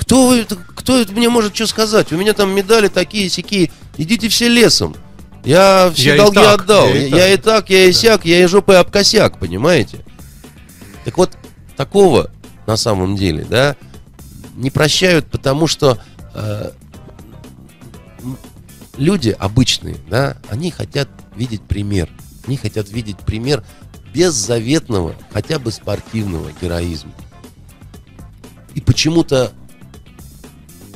Кто, кто мне может что сказать? У меня там медали такие сякие. Идите все лесом. Я все Я долги так, отдал. я и Я, так. я и так, я и сяк, я и жопой об косяк, понимаете? Так вот, такого на самом деле, да, не прощают, потому что э, люди обычные, да, они хотят видеть пример. Они хотят видеть пример беззаветного, хотя бы спортивного героизма. И почему-то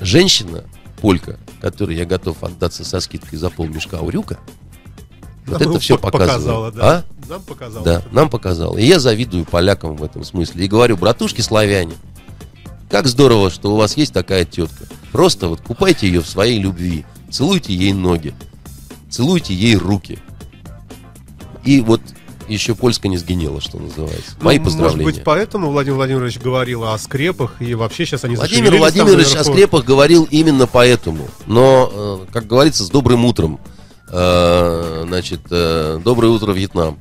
женщина, полька, которой я готов отдаться со скидкой за полмешка урюка, вот Нам это все п- показывает. показало, да. А? Нам показало. Да, нам показал. И я завидую полякам в этом смысле. И говорю, братушки славяне, как здорово, что у вас есть такая тетка. Просто вот купайте ее в своей любви, целуйте ей ноги, целуйте ей руки. И вот еще польска не сгинела, что называется. Ну, Мои Может поздравления. быть, поэтому Владимир Владимирович говорил о скрепах, и вообще сейчас они Владимир Владимирович о скрепах говорил именно поэтому. Но, э, как говорится, с добрым утром. Э, Значит, э, доброе утро, Вьетнам.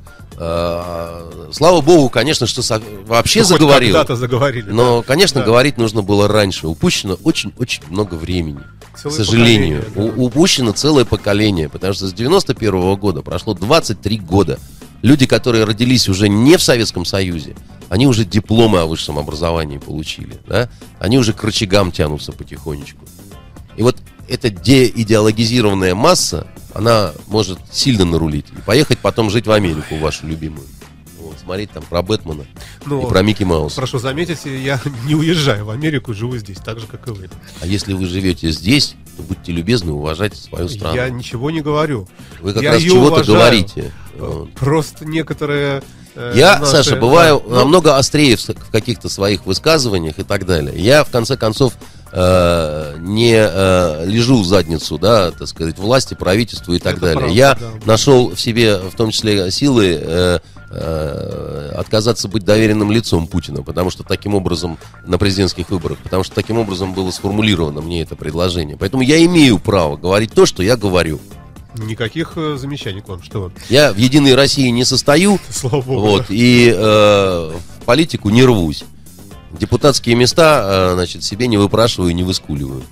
Слава богу, конечно, что вообще Ну, заговорил. Когда-то заговорили. Но, да. конечно, Да. говорить нужно было раньше. Упущено очень-очень много времени. Целое к сожалению. да. Упущено целое поколение. Потому что с 91 года прошло 23 года. Люди, которые родились уже не в Советском Союзе, они уже дипломы о высшем образовании получили. Да? Они уже к рычагам тянутся потихонечку. И вот эта деидеологизированная масса, она может сильно нарулить. И поехать потом жить в Америку, вашу любимую. Смотреть там про Бэтмена Ну, и про Микки Мауса. Прошу заметить, я не уезжаю в Америку, живу здесь, так же, как и вы. А если вы живете здесь, то будьте любезны уважать свою страну. Я ничего не говорю. Вы как я раз чего-то говорите. Вот. Просто некоторые... э, Я, наши- Саша, бываю да, намного острее в, в каких-то своих высказываниях и так далее. Я, в конце концов, э, не э, лежу в задницу, да, так сказать, власти, правительству и так Это далее. правда, Я да. нашел в себе, в том числе, силы э, э, отказаться быть доверенным лицом Путина, потому что таким образом на президентских выборах, потому что таким образом было сформулировано мне это предложение. Поэтому я имею право говорить то, что я говорю. Никаких э, замечаний к вам, что вы. Я в Единой России не состою, Слава богу. вот, и э, в политику не рвусь. Депутатские места, э, значит, себе не выпрашиваю не выскуливаю.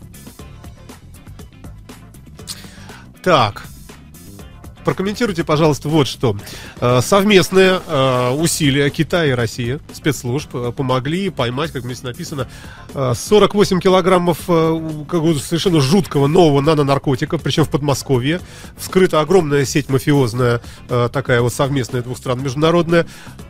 Так. Прокомментируйте, пожалуйста, вот что. Э, совместные э, усилия Китая и России, спецслужб, э, помогли поймать, как здесь написано, э, 48 килограммов какого-то совершенно жуткого нового нанонаркотика, причем в Подмосковье. Вскрыта огромная сеть мафиозная, такая вот совместная двух стран международная.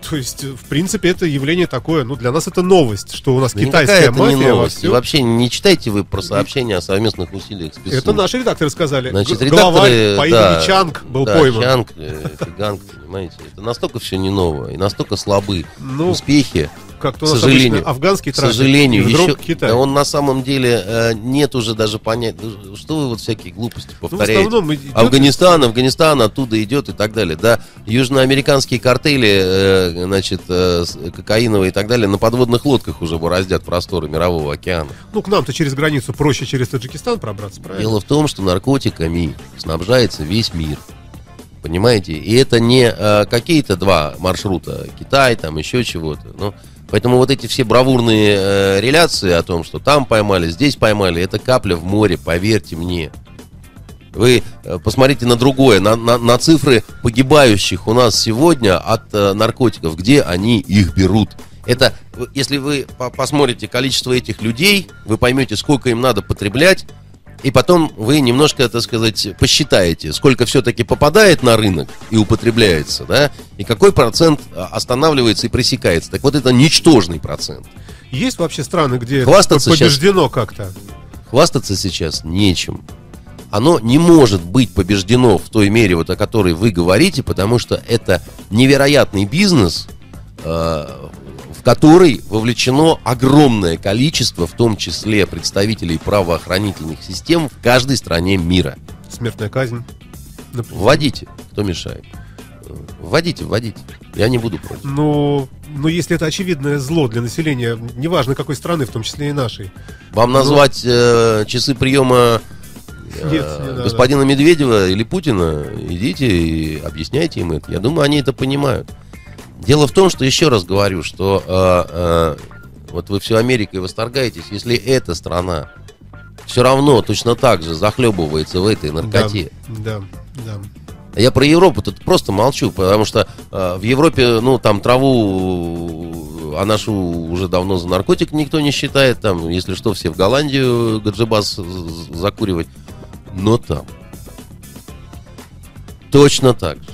То есть, в принципе, это явление такое, ну, для нас это новость, что у нас Да китайская это не мафия новость. Вовсю. вообще не читайте вы про сообщения о совместных усилиях спецслужб. Это наши редакторы сказали. Значит, редакторы, по имени да, Чанг был да, пойман. Чанг, э, Фиганг, понимаете, это настолько все не новое, и настолько слабы Ну, успехи, Как-то к сожалению, обычно афганский к сожалению, и вдруг еще, Китай. да он на самом деле э, нет уже даже понять, ну, что вы вот всякие глупости Ну, повторяете. основном идет- Афганистан, Афганистан оттуда идет и так далее. Да, южноамериканские картели, э, значит, э, кокаиновые и так далее, на подводных лодках уже бороздят просторы мирового океана. Ну, к нам-то через границу проще через Таджикистан пробраться, правильно? Дело в том, что наркотиками снабжается весь мир. Понимаете? И это не э, какие-то два маршрута, Китай, там еще чего-то. Ну, поэтому вот эти все бравурные э, реляции о том, что там поймали, здесь поймали, это капля в море, поверьте мне. Вы э, посмотрите на другое, на, на- на цифры погибающих у нас сегодня от э, наркотиков, где они их берут. Это, если вы по- посмотрите количество этих людей, вы поймете, сколько им надо потреблять, и потом вы немножко, так сказать, посчитаете, сколько все-таки попадает на рынок и употребляется, да, и какой процент а, останавливается и пресекается. Так вот, это ничтожный процент. Есть вообще страны, где Хвастаться это сейчас- побеждено как-то? Хвастаться сейчас нечем. Оно не может быть побеждено в той мере, вот о которой вы говорите, потому что это невероятный бизнес, э, в который вовлечено огромное количество, в том числе представителей правоохранительных систем в каждой стране мира. Смертная казнь. например. Вводите, кто мешает. Вводите, вводите. Я не буду против. Но, но если это очевидное зло для населения, неважно какой страны, в том числе и нашей. Вам назвать э, часы приема э, Нет, не надо. господина Медведева или Путина, идите и объясняйте им это. Я думаю, они это понимают. Дело в том, что еще раз говорю, что э, э, вот вы все Америкой восторгаетесь, если эта страна все равно точно так же захлебывается в этой наркоте. Да, да. Я про Европу тут просто молчу, потому что э, в Европе, ну, там траву, а нашу уже давно за наркотик никто не считает. Там, если что, все в Голландию гаджибас закуривать. Но там точно так же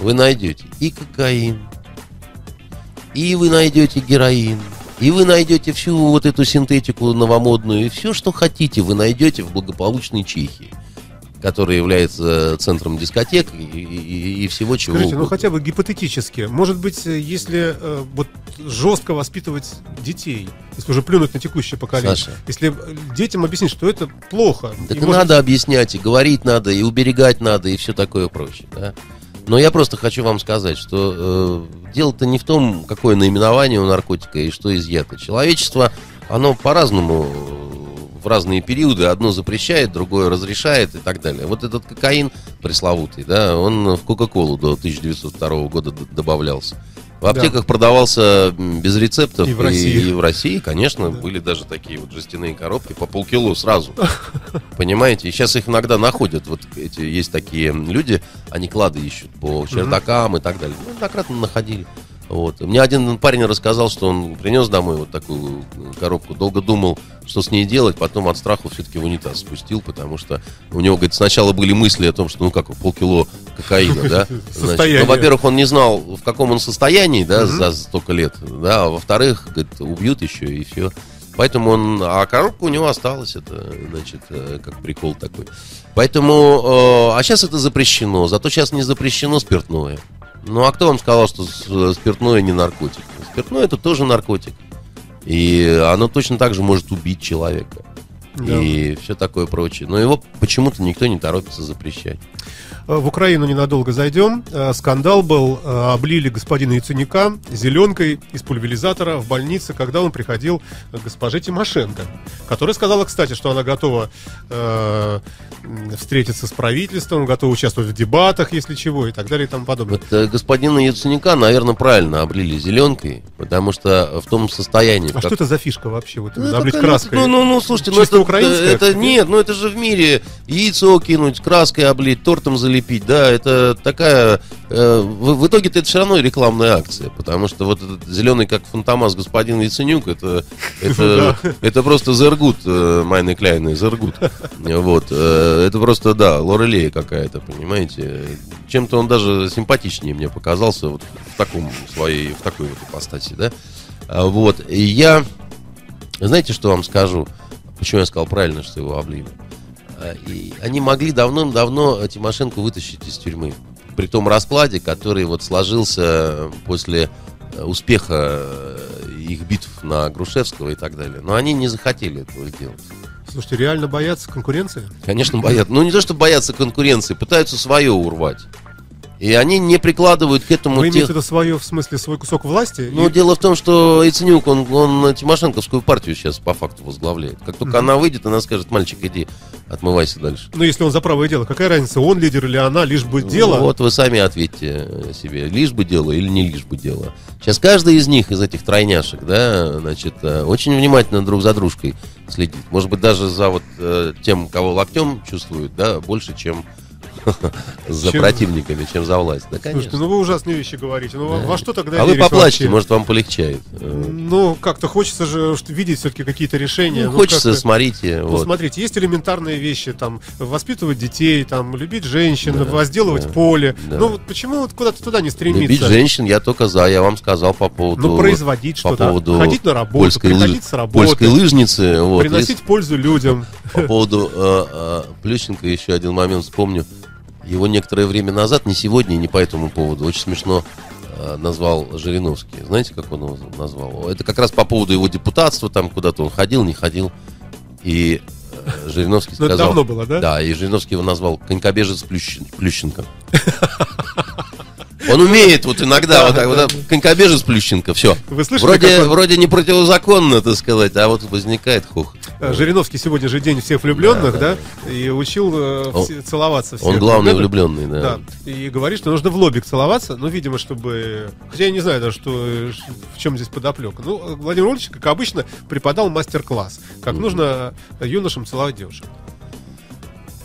вы найдете и кокаин, и вы найдете героин, и вы найдете всю вот эту синтетику новомодную, и все, что хотите, вы найдете в благополучной Чехии которая является центром дискотек и, и- и всего чего Скажите, ну хотя бы гипотетически, может быть, если э, вот жестко воспитывать детей, если уже плюнуть на текущее поколение, Саша. если детям объяснить, что это плохо, Так и и может- надо объяснять, и говорить надо, и уберегать надо, и все такое прочее. Да? Но я просто хочу вам сказать, что э, дело-то не в том, какое наименование у наркотика и что изъято. Человечество, оно по-разному э, в разные периоды одно запрещает, другое разрешает и так далее. Вот этот кокаин пресловутый, да, он в Кока-Колу до 1902 года добавлялся. В аптеках продавался м, без рецептов. И в России. и в России, конечно, были даже такие вот жестяные коробки по полкило сразу. Понимаете? И сейчас их иногда находят. Вот эти есть такие люди, они клады ищут по чердакам и так далее. Ну, неоднократно находили. Вот. Мне один парень рассказал, что он принес домой вот такую коробку, долго думал, что с ней делать, потом от страха все-таки в унитаз спустил, потому что у него, говорит, сначала были мысли о том, что ну как, полкило кокаина, да? Значит, ну, во-первых, он не знал, в каком он состоянии, да, за столько лет, да, а во-вторых, говорит, убьют еще и все. Поэтому он, а коробка у него осталась, это, значит, э, как прикол такой. Поэтому, э, а сейчас это запрещено, зато сейчас не запрещено спиртное. Ну, а кто вам сказал, что э, спиртное не наркотик? Спиртное это тоже наркотик. И оно точно так же может убить человека. Да. И все такое прочее. Но его почему-то никто не торопится запрещать. Э, В Украину ненадолго зайдем. Э, Скандал был, э, облили господина Яценюка зеленкой из пульверизатора в больнице, когда он приходил к госпоже Тимошенко, которая сказала, кстати, что она готова э, встретиться с правительством, готова участвовать в дебатах, если чего, и так далее и тому подобное. Вот господина Яценюка, наверное, правильно облили зеленкой, потому что в том состоянии... А как- что это за фишка вообще? Вот Ну, это, облить краской. Ну, ну, ну, слушайте, ну это, украинская? это нет, ну это же в мире яйцо кинуть, краской облить, торт тортом залепить, да, это такая... э, в, в итоге-то это все равно рекламная акция, потому что вот этот зеленый, как фантомас господин Яценюк, это, это, это просто Зергут, э, Майны Кляйны, Зергут. Вот, э, это просто, да, Лорелея какая-то, понимаете. Чем-то он даже симпатичнее мне показался вот в таком своей, в такой вот ипостаси, да. А, Вот, и я, знаете, что вам скажу? Почему я сказал правильно, что его облили? А, И они могли давным-давно Тимошенко вытащить из тюрьмы. При том раскладе, который вот сложился после э, успеха э, их битв на Грушевского и так далее. Но они не захотели этого сделать. Слушайте, реально боятся конкуренции? Конечно, боятся. Ну, не то, что боятся конкуренции, пытаются свое урвать. И они не прикладывают к этому Вы тех- имеете в виду свое, в смысле, свой кусок власти? Ну, И- дело в том, что Яценюк, он, он Тимошенковскую партию сейчас по факту возглавляет. Как только она выйдет, она скажет, мальчик, иди, отмывайся дальше. Ну, если он за правое дело, какая разница, он лидер или она, лишь бы дело. Ну, Вот вы сами ответьте себе, лишь бы дело или не лишь бы дело. Сейчас каждый из них, из этих тройняшек, да, значит, э, очень внимательно друг за дружкой следит. Может быть, даже за вот э, тем, кого локтем чувствует, да, больше, чем за Чем- противниками, чем за власть. Да, конечно. Слушайте, ну вы ужасные вещи говорите. Ну, во- во что тогда а вы поплачьте, вообще? может, вам полегчает. Э, Ну, как-то хочется же видеть все-таки какие-то решения. Ну, хочется, как-то- смотрите. Ну, вот. смотрите, есть элементарные вещи, там, воспитывать детей, там, любить женщин, возделывать поле. да. Ну, вот почему вот куда-то туда не Любить стремиться? женщин я только за, я вам сказал по поводу... Ну, производить по что-то, поводу ходить на работу, польской, приходить лыж- с работы, польской лыжницы. Вот, приносить пользу людям. По поводу э, э, Плющенко еще один момент вспомню. Его некоторое время назад, не сегодня, не по этому поводу, очень смешно э, назвал Жириновский. Знаете, как он его назвал? Это как раз по поводу его депутатства, там куда-то он ходил, не ходил. И э, Жириновский Ну, это сказал... давно было, да? Да, и Жириновский его назвал конькобежец Плющ- Плющенко. Он умеет вот иногда вот так вот, да, конькобежец Плющенко, все. Вы слышали, Вроде, он- вроде не противозаконно, так сказать, а вот возникает хух. Э, Жириновский сегодня же день всех влюбленных, да, и учил э, Он- все- целоваться всех. Он главный влюбленный, да. Да, и говорит, что нужно в лобик целоваться, ну, видимо, чтобы... Хотя я не знаю даже, что, в чем здесь подоплека. Ну, Владимир Владимирович, как обычно, преподал мастер-класс, как нужно юношам целовать девушек.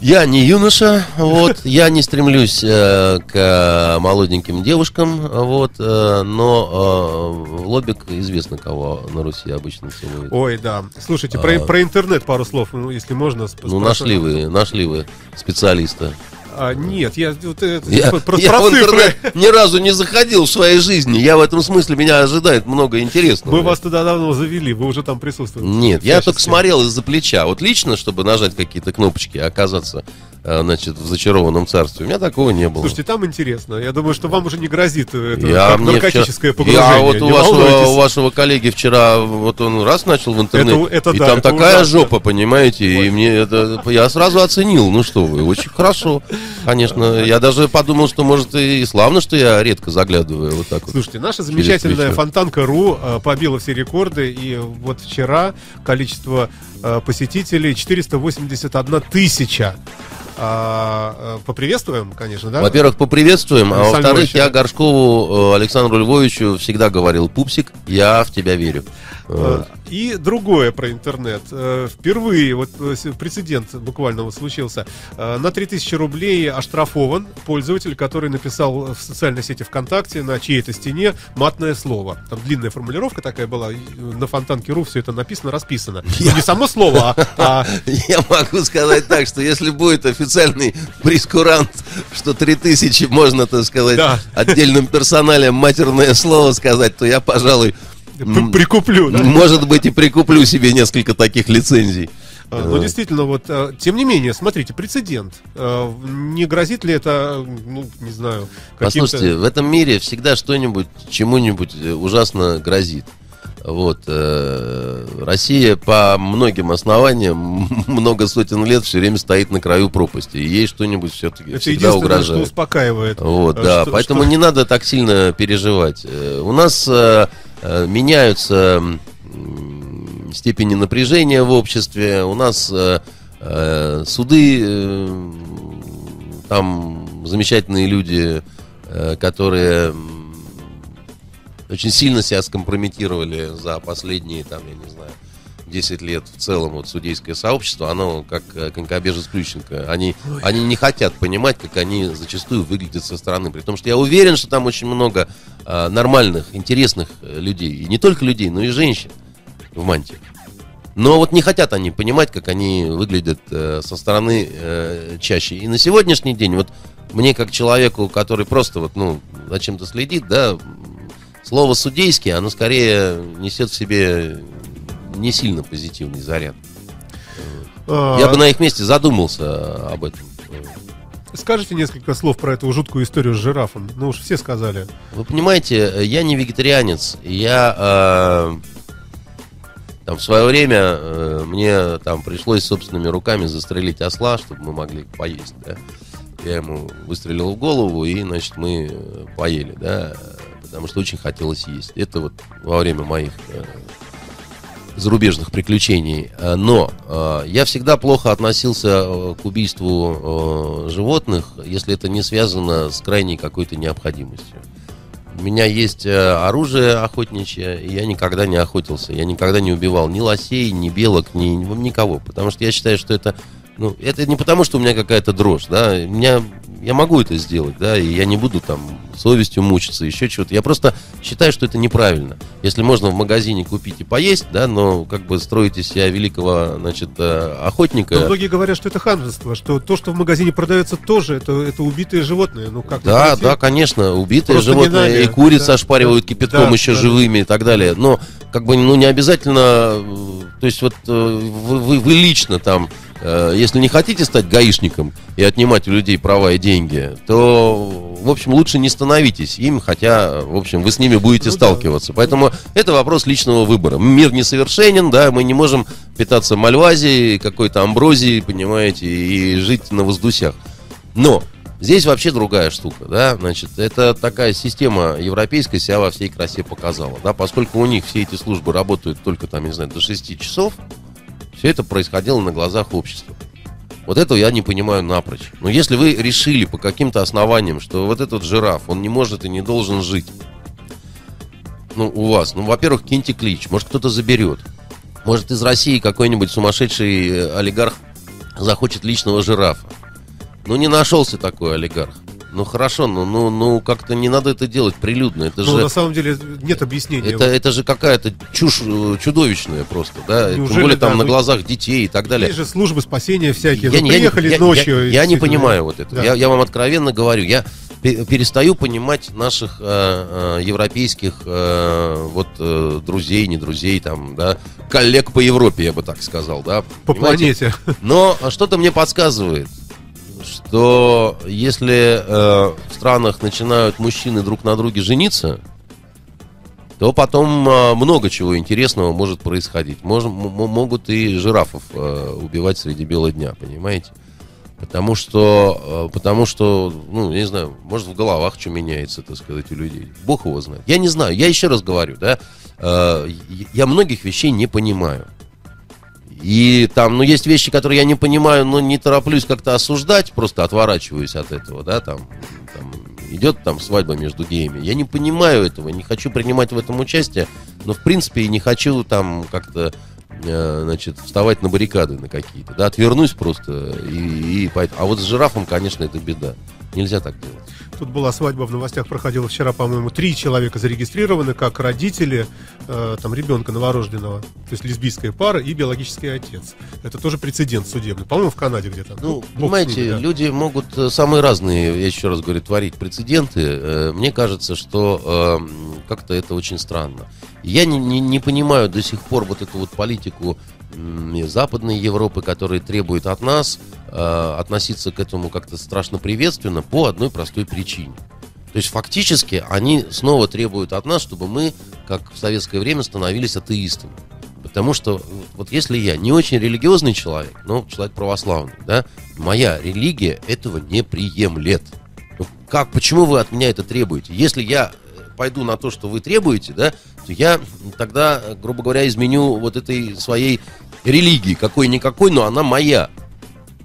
Я не юноша, вот, я не стремлюсь э, к молоденьким девушкам, вот, э, но э, лобик известно, кого на Руси обычно целуют. Ой, да. Слушайте, про, про интернет пару слов, ну, если можно. сп- А. Ну, нашли вы, нашли вы специалиста. А, нет, я вот это, Я, про, я про в интернет ни разу не заходил в своей жизни. Я в этом смысле, меня ожидает много интересного. Мы вас туда давно завели, вы уже там присутствуете. Нет, я только смотрел из-за плеча. Вот лично, чтобы нажать какие-то кнопочки, оказаться, значит, в зачарованном царстве. У меня такого не было. Слушайте, там интересно. Я думаю, что вам уже не грозит э, это я наркотическое вчера- погружение. Я вот у вашего, у вашего коллеги вчера, вот он раз начал в интернет, Это- это и да, там это такая ужасно. жопа, понимаете, и мне это, я сразу оценил, ну что вы, очень хорошо, конечно. Я даже подумал, что может и славно, что я редко заглядываю вот так вот. Слушайте, наша замечательная. Фонтанка.ру э, побила все рекорды, и вот вчера количество э, посетителей 481 тысяча. А, э, поприветствуем, конечно, да? Во-первых, поприветствуем, а во-вторых, я Горшкову э, Александру Львовичу всегда говорил, пупсик, я в тебя верю. Э, Вот. И другое про интернет. Э, Впервые, вот э, прецедент буквально вот случился. Э, На 3000 рублей оштрафован пользователь, который написал в социальной сети ВКонтакте на чьей-то стене матное слово. Там длинная формулировка такая была. На Фонтанке.ру все это написано, расписано. Ну, не само слово, а- а Я могу сказать так, что если будет официальный прескурант, что 3000 можно, так сказать, отдельным персоналем матерное слово сказать, то я, пожалуй, прикуплю. да? может быть, и прикуплю себе несколько таких лицензий. А, Ну, действительно, вот, э, тем не менее, смотрите, прецедент. Э, Не грозит ли это, ну, не знаю. Послушайте, в этом мире всегда что-нибудь чему-нибудь э, ужасно грозит. Вот, э, Россия по многим основаниям много сотен лет все время стоит на краю пропасти. И ей что-нибудь все-таки всегда единственное, что угрожает. успокаивает. Вот, Э, да, что- поэтому что- не надо так сильно переживать. У нас э, меняются м, степени напряжения в обществе, у нас э, э, суды, э, там замечательные люди, э, которые очень сильно себя скомпрометировали за последние, там, я не знаю, 10 лет в целом вот судейское сообщество, оно как э, конькобежец Плющенко. Они, они не хотят понимать, как они зачастую выглядят со стороны. При том, что я уверен, что там очень много э, нормальных, интересных э, людей. И не только людей, но и женщин в мантии. Но вот не хотят они понимать, как они выглядят э, со стороны э, чаще. И на сегодняшний день, вот мне как человеку, который просто вот, ну, зачем-то следит, да, слово судейский, оно скорее несет в себе не сильно позитивный заряд. А, Я бы на их месте задумался об этом. Скажите несколько слов про эту жуткую историю с жирафом. Ну уж все сказали. Вы понимаете, я не вегетарианец. Я э, там в свое время э, мне там пришлось собственными руками застрелить осла, чтобы мы могли поесть, да. Я ему выстрелил в голову, и, значит, мы э, поели, да, потому что очень хотелось есть. Это вот во время моих э, зарубежных приключений. Э, Но э, я всегда плохо относился э, к убийству э, животных, если это не связано с крайней какой-то необходимостью. У меня есть э, оружие охотничье, и я никогда не охотился. Я никогда не убивал ни лосей, ни белок, ни, ни- никого. Потому что я считаю, что это... Ну, это не потому, что у меня какая-то дрожь, да. У меня, я могу это сделать, да, и я не буду там совестью мучиться, еще чего-то. Я просто считаю, что это неправильно. Если можно в магазине купить и поесть, да, но как бы строить из себя великого, значит, э, охотника... Но многие говорят, что это ханжество, что то, что в магазине продается, тоже это, это убитые животные. Ну как Да, да, конечно, убитые Просто животные, нами, и куриц да, ошпаривают да, кипятком да, еще да. живыми и так далее. Но, как бы, ну, не обязательно, э, то есть, вот э, вы, вы- лично там, если не хотите стать гаишником и отнимать у людей права и деньги, то, в общем, лучше не становитесь им, хотя, в общем, вы с ними будете Ну да. сталкиваться. Поэтому это вопрос личного выбора. Мир несовершенен, да, мы не можем питаться мальвазией, какой-то амброзией, понимаете, и жить на воздусях. Но здесь вообще другая штука, да, значит, это такая система европейская себя во всей красе показала, да, поскольку у них все эти службы работают только там, не знаю, до 6 часов, все это происходило на глазах общества. Вот этого я не понимаю напрочь. Но если вы решили по каким-то основаниям, что вот этот жираф, он не может и не должен жить, ну, у вас, ну, во-первых, киньте клич, может, кто-то заберет. Может, из России какой-нибудь сумасшедший э, олигарх захочет личного жирафа. Ну, не нашелся такой олигарх. Ну, хорошо, ну, ну, ну как-то не надо это делать прилюдно. Это Ну, же... на самом деле нет объяснения. Это, это же какая-то чушь э, чудовищная просто, да? Тем Неужели, более там да, на ну, глазах детей и так далее. Есть же службы спасения всякие. Вы Я не- я не- приехали я- ночью. Я, я не действительно. понимаю вот это. Да. Я, я вам откровенно говорю. Я пе- перестаю понимать наших э, э, европейских э, вот э, друзей, не друзей, там, да, коллег по Европе, я бы так сказал, да. По понимаете? планете. Но что-то мне подсказывает, что если э, в странах начинают мужчины друг на друге жениться, то потом э, много чего интересного может происходить. Мож- могут и жирафов э, убивать среди бела дня, понимаете? Потому что, э, потому что, ну, я не знаю, может в головах что меняется, так сказать, у людей. Бог его знает. Я не знаю. Я еще раз говорю, да, э, я многих вещей не понимаю. И там, ну, есть вещи, которые я не понимаю, но не тороплюсь как-то осуждать, просто отворачиваюсь от этого, да, там, там идет там свадьба между геями. Я не понимаю этого, не хочу принимать в этом участие, но, в принципе, и не хочу там как-то, значит, вставать на баррикады на какие-то, да, отвернусь просто и, и пойду. А вот с жирафом, конечно, это беда. Нельзя так делать. Тут была свадьба в новостях, проходила вчера, по-моему, три человека зарегистрированы как родители э, там ребенка новорожденного, то есть лесбийская пара и биологический отец. Это тоже прецедент судебный, по-моему, в Канаде где-то. Ну, с понимаете, ними, да. люди могут э, самые разные, я еще раз говорю, творить прецеденты. Э, Мне кажется, что э, как-то это очень странно. Я не, не, не понимаю до сих пор вот эту вот политику м, Западной Европы, которая требует от нас э, относиться к этому как-то страшно приветственно по одной простой причине. То есть фактически они снова требуют от нас, чтобы мы, как в советское время, становились атеистами. Потому что вот если я не очень религиозный человек, но человек православный, да, моя религия этого не приемлет. Ну, как, почему вы от меня это требуете? Если я пойду на то, что вы требуете, да, то я тогда, грубо говоря, изменю вот этой своей религии, какой-никакой, но она моя.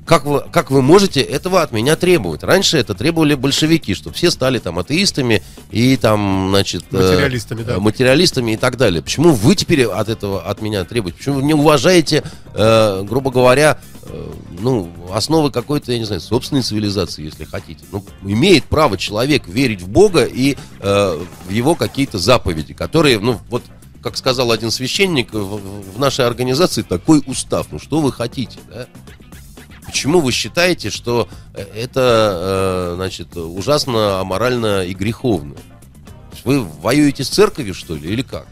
Как вы, как вы можете этого от меня требовать? Раньше это требовали большевики, чтобы все стали там атеистами и там, значит... э, Материалистами, да. э, Материалистами и так далее. Почему вы теперь от этого от меня требуете? Почему вы не уважаете, э, грубо говоря, э, ну, основы какой-то, я не знаю, собственной цивилизации, если хотите? Ну, имеет право человек верить в Бога и э, в его какие-то заповеди, которые, ну, вот как сказал один священник, в, в нашей организации такой устав. Ну, что вы хотите, да? Почему вы считаете, что э, это, э, значит, ужасно аморально и греховно? Вы воюете с церковью, что ли, или как?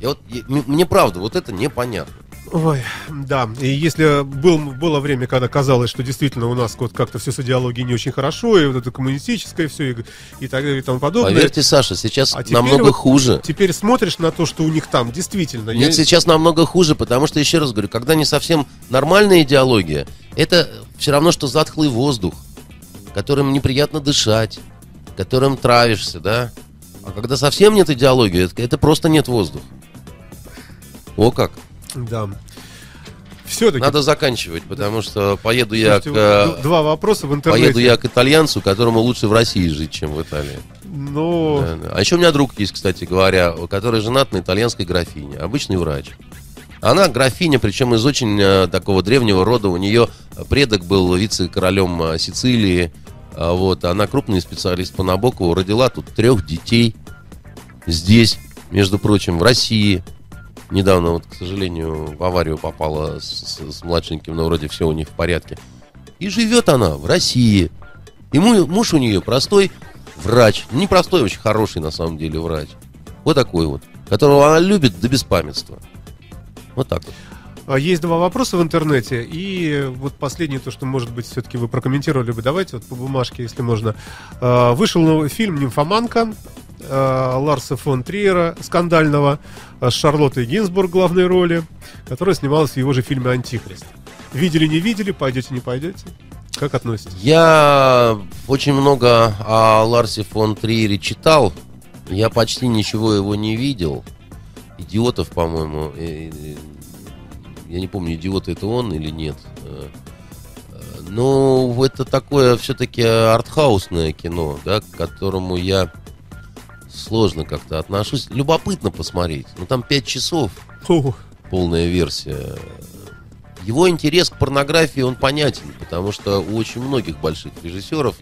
Я вот, я- мне правда, вот это непонятно. Ой, да. И если был, было время, когда казалось, что действительно у нас вот как-то все с идеологией не очень хорошо, и вот это коммунистическое все, и, и так далее, и тому подобное. Поверьте, Саша, сейчас А намного вот хуже. Теперь смотришь на то, что у них там, действительно. Нет, я- сейчас намного хуже, потому что, еще раз говорю, когда не совсем нормальная идеология, это все равно, что затхлый воздух, которым неприятно дышать, которым травишься, да? А когда совсем нет идеологии, это, это просто нет воздуха. О как. Да. Все-таки. Надо заканчивать, потому что поеду я к... э, Два вопроса в интернете. Поеду я к итальянцу, которому лучше в России жить, чем в Италии. Но Да, да. А еще у меня друг есть, кстати говоря, который женат на итальянской графине, обычный врач. Она графиня, причем из очень э, такого древнего рода. У нее предок был вице-королем э, Сицилии. А вот, она крупный специалист по Набокову. Родила тут трех детей. Здесь, между прочим, в России. Недавно, вот, к сожалению, в аварию попала с, с- с младшеньким, но вроде все у них в порядке. И живет она в России. И му- муж у нее простой врач. Не простой, очень хороший на самом деле врач. Вот такой вот. Которого она любит до беспамятства. Вот так вот. а, есть два вопроса в интернете. И вот последнее, то, что, может быть, все-таки вы прокомментировали бы. Давайте вот по бумажке, если можно. А, Вышел новый фильм «Нимфоманка» а, Ларса фон Триера, скандального, а, с Шарлоттой Гинзбург главной роли, которая снималась в его же фильме «Антихрист». Видели, не видели, пойдете, не пойдете? Как относитесь? Я очень много о Ларсе фон Триере читал. Я почти ничего его не видел. Идиотов, по-моему. э, э, Я не помню, идиоты это он или нет. Э, э, Но это такое все-таки артхаусное кино, да, к которому я сложно как-то отношусь. Любопытно посмотреть. Ну там пять часов Фу. полная версия. Его интерес к порнографии, он понятен, потому что у очень многих больших режиссеров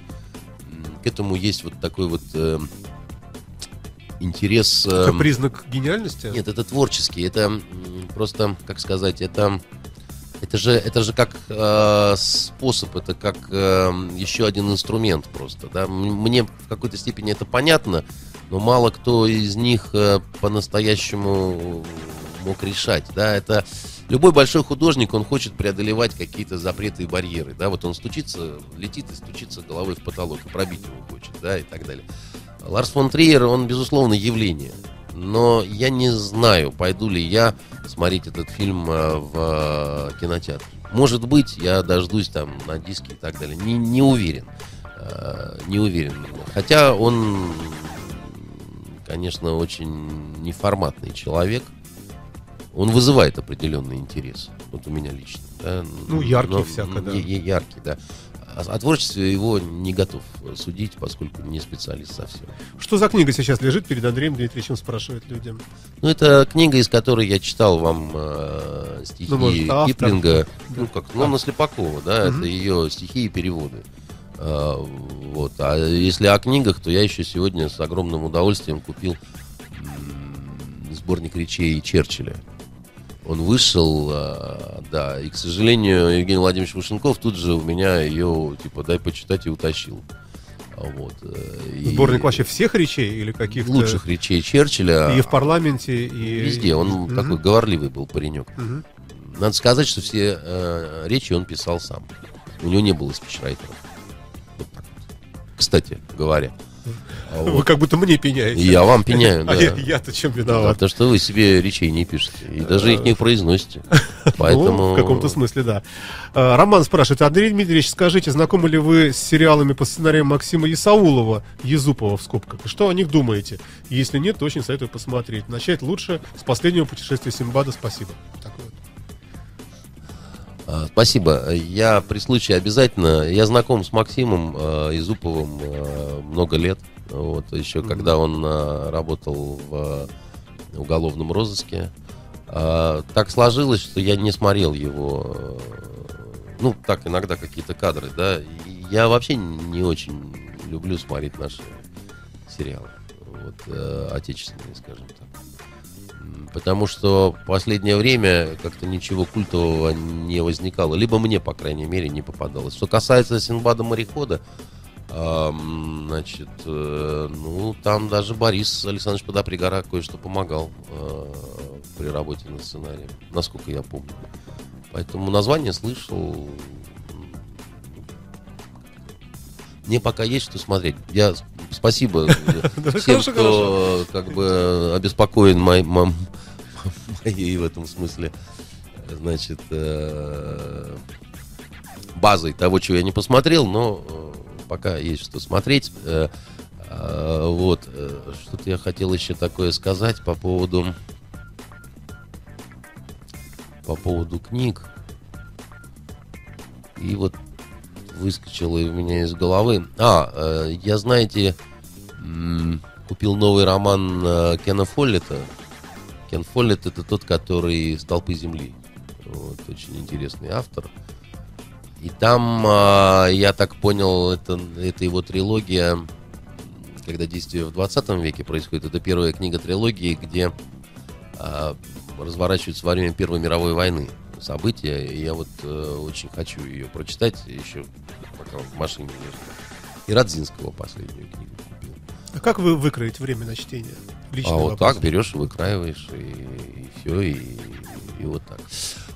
к этому есть вот такой вот э, интерес... э, Это признак гениальности? нет, это творческий, это просто, как сказать, это... Это же, это же как э, способ, это как э, еще один инструмент просто. Да? Мне в какой-то степени это понятно, но мало кто из них э, по-настоящему мог решать. Да? Это любой большой художник, он хочет преодолевать какие-то запреты и барьеры. Да? Вот он стучится, летит и стучится головой в потолок, и пробить его хочет, да, и так далее. Ларс фон Триер, он, безусловно, явление. Но я не знаю, пойду ли я смотреть этот фильм э, в э, кинотеатр. Может быть, я дождусь там на диске и так далее. Не, не уверен. Не уверен. Хотя он, конечно, очень неформатный человек. Он вызывает определенный интерес. Вот у меня лично. да. Ну, яркий Но- всяко, да. Яркий, да. О о творчестве его не готов судить, поскольку не специалист совсем. Что за книга сейчас лежит перед Андреем Дмитриевичем, спрашивают люди. Ну, это книга, из которой я читал вам э, стихи Ну, может, автор. Киплинга. Да. Ну, как, ну, на Слепакова, да, Мгм. это ее стихи и переводы. А, вот. А если о книгах, то я еще сегодня с огромным удовольствием купил сборник речей Черчилля. Он вышел, а, да, и, к сожалению, Евгений Владимирович Вышенков тут же у меня ее, типа, дай почитать и утащил. Вот. э, и Сборник вообще всех речей или каких-то? лучших речей Черчилля. И в парламенте, и... Везде, он Мгм. такой говорливый был паренек. Мгм. Надо сказать, что все э, речи он писал сам. У него не было спичрайтера. Так. Кстати говоря. А Вы вот. как будто мне пеняете. Я вам пеняю, А да. я- я-то чем виноват? то, что вы себе речей не пишете. И даже их не произносите. Поэтому... Ну, в каком-то смысле, да. А, Роман спрашивает, Андрей Дмитриевич, скажите, знакомы ли вы с сериалами по сценариям Максима Исаулова, Езупова в скобках? И что о них думаете? Если нет, то очень советую посмотреть. Начать лучше с последнего путешествия Симбада. Спасибо. А, Спасибо. Я при случае обязательно. Я знаком с Максимом э, Изуповым э, много лет. Вот еще когда он э, работал в э, уголовном розыске. А, так сложилось, что я не смотрел его. э, ну, так иногда какие-то кадры, да. И Я вообще не очень люблю смотреть наши сериалы. Вот, э, отечественные, скажем так. Потому что в последнее время как-то ничего культового не возникало. Либо мне, по крайней мере, не попадалось. Что касается Синбада морехода, значит, э, ну, там даже Борис Александрович Подопригора кое-что помогал э, при работе над сценарием, насколько я помню. Поэтому название слышал. Мне пока есть что смотреть. Я спасибо всем, кто как бы обеспокоен мом- моей в этом смысле, значит, э, базой того, чего я не посмотрел, но э, пока есть что смотреть. Э, Вот, что-то я хотел еще такое сказать по поводу по поводу книг. И вот выскочило у меня из головы. А, я, знаете, купил новый роман Кена Фоллета. Кен Фоллет это тот, который «Столпы земли». Вот, очень интересный автор. И там, а, я так понял, это, это его трилогия, когда действие в 20 веке происходит. Это первая книга трилогии, где а, разворачивается во время Первой мировой войны события. И я вот э, очень хочу ее прочитать еще, пока в машине езжу. И Радзинского последнюю книгу купил. А как вы выкроете время на чтение? Личный а вот вопрос. так берешь, выкраиваешь, и, все, и, и вот так.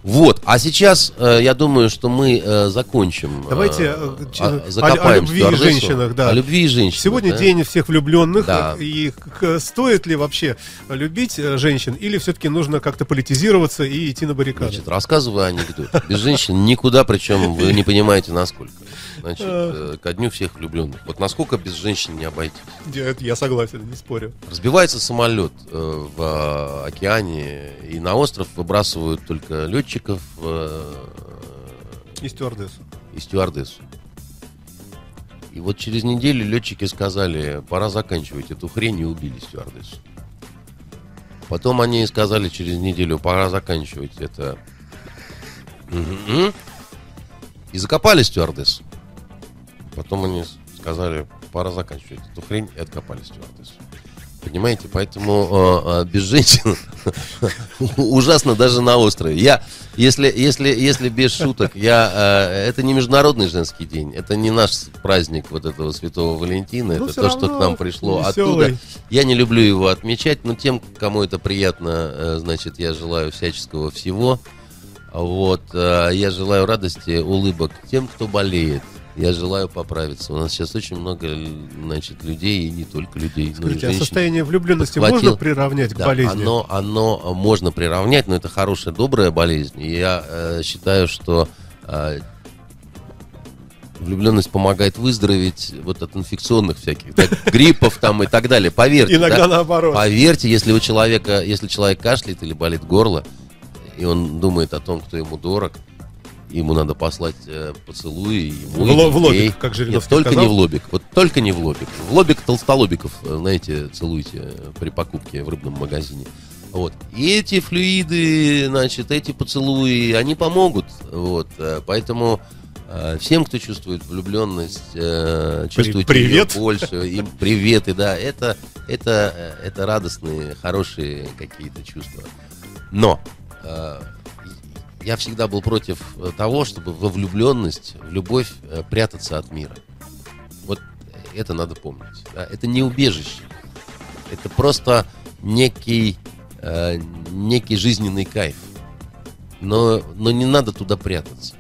Вот, а сейчас э, я думаю, что мы э, закончим. э, Давайте, э, о- закопаем о любви и женщинах, да. О любви и женщинах. Сегодня да. день всех влюбленных. Да. И к- стоит ли вообще любить э, женщин? Или все-таки нужно как-то политизироваться и идти на баррикады? Значит, рассказываю анекдот. Без женщин никуда, причем вы не понимаете, насколько. Значит, А. э, ко дню всех влюбленных. Вот насколько без женщин не обойтись. я, я согласен, не спорю. Разбивается самолет э, в э, океане, и на остров выбрасывают только летчиков э, И стюардессу. и стюардессу. И вот через неделю летчики сказали, пора заканчивать эту хрень, и убили стюардессу. Потом они сказали через неделю, пора заканчивать это. И закопали стюардессу. Потом они сказали, пора заканчивать эту хрень, и откопали стюардессу. Понимаете, поэтому э, э, без женщин ужасно даже на острове. Я, если, если, если без шуток, я, э, это не международный женский день, это не наш праздник вот этого Святого Валентина, Ну, это то, что к нам пришло весёлый. оттуда. Я не люблю его отмечать, но тем, кому это приятно, э, значит, я желаю всяческого всего. Вот, э, я желаю радости, улыбок тем, кто болеет. Я желаю поправиться. У нас сейчас очень много, значит, людей, и не только людей, но и Скажите, а состояние влюбленности подхватил. можно приравнять к Да, болезни? Оно, оно можно приравнять, но это хорошая, добрая болезнь. И я э, считаю, что э, влюбленность помогает выздороветь вот от инфекционных всяких так, гриппов там и так далее. Поверьте. Иногда да, наоборот. Поверьте, если у человека, если человек кашляет или болит горло, и он думает о том, кто ему дорог, ему надо послать э, поцелуи ему В и в лобик, как Нет, Жириновский только сказал. не в лобик. Вот только не в лобик. В лобик толстолобиков, э, знаете, целуйте э, при покупке в рыбном магазине. Вот. И эти флюиды, значит, эти поцелуи, они помогут. Вот. э, Поэтому э, всем, кто чувствует влюбленность, э, чувствует привет. больше, им приветы, да, это, это, это радостные, хорошие какие-то чувства. Но э, я всегда был против э, того, чтобы во влюбленность, в любовь э, прятаться от мира. Вот это надо помнить. да. Это не убежище. Это просто некий, э, некий жизненный кайф. Но, но не надо туда прятаться.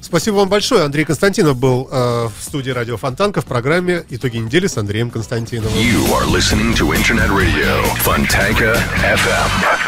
Спасибо вам большое. Андрей Константинов был э, в студии радио Фонтанка в программе «Итоги недели» с Андреем Константиновым. You are listening to Internet Radio Fontanka FM.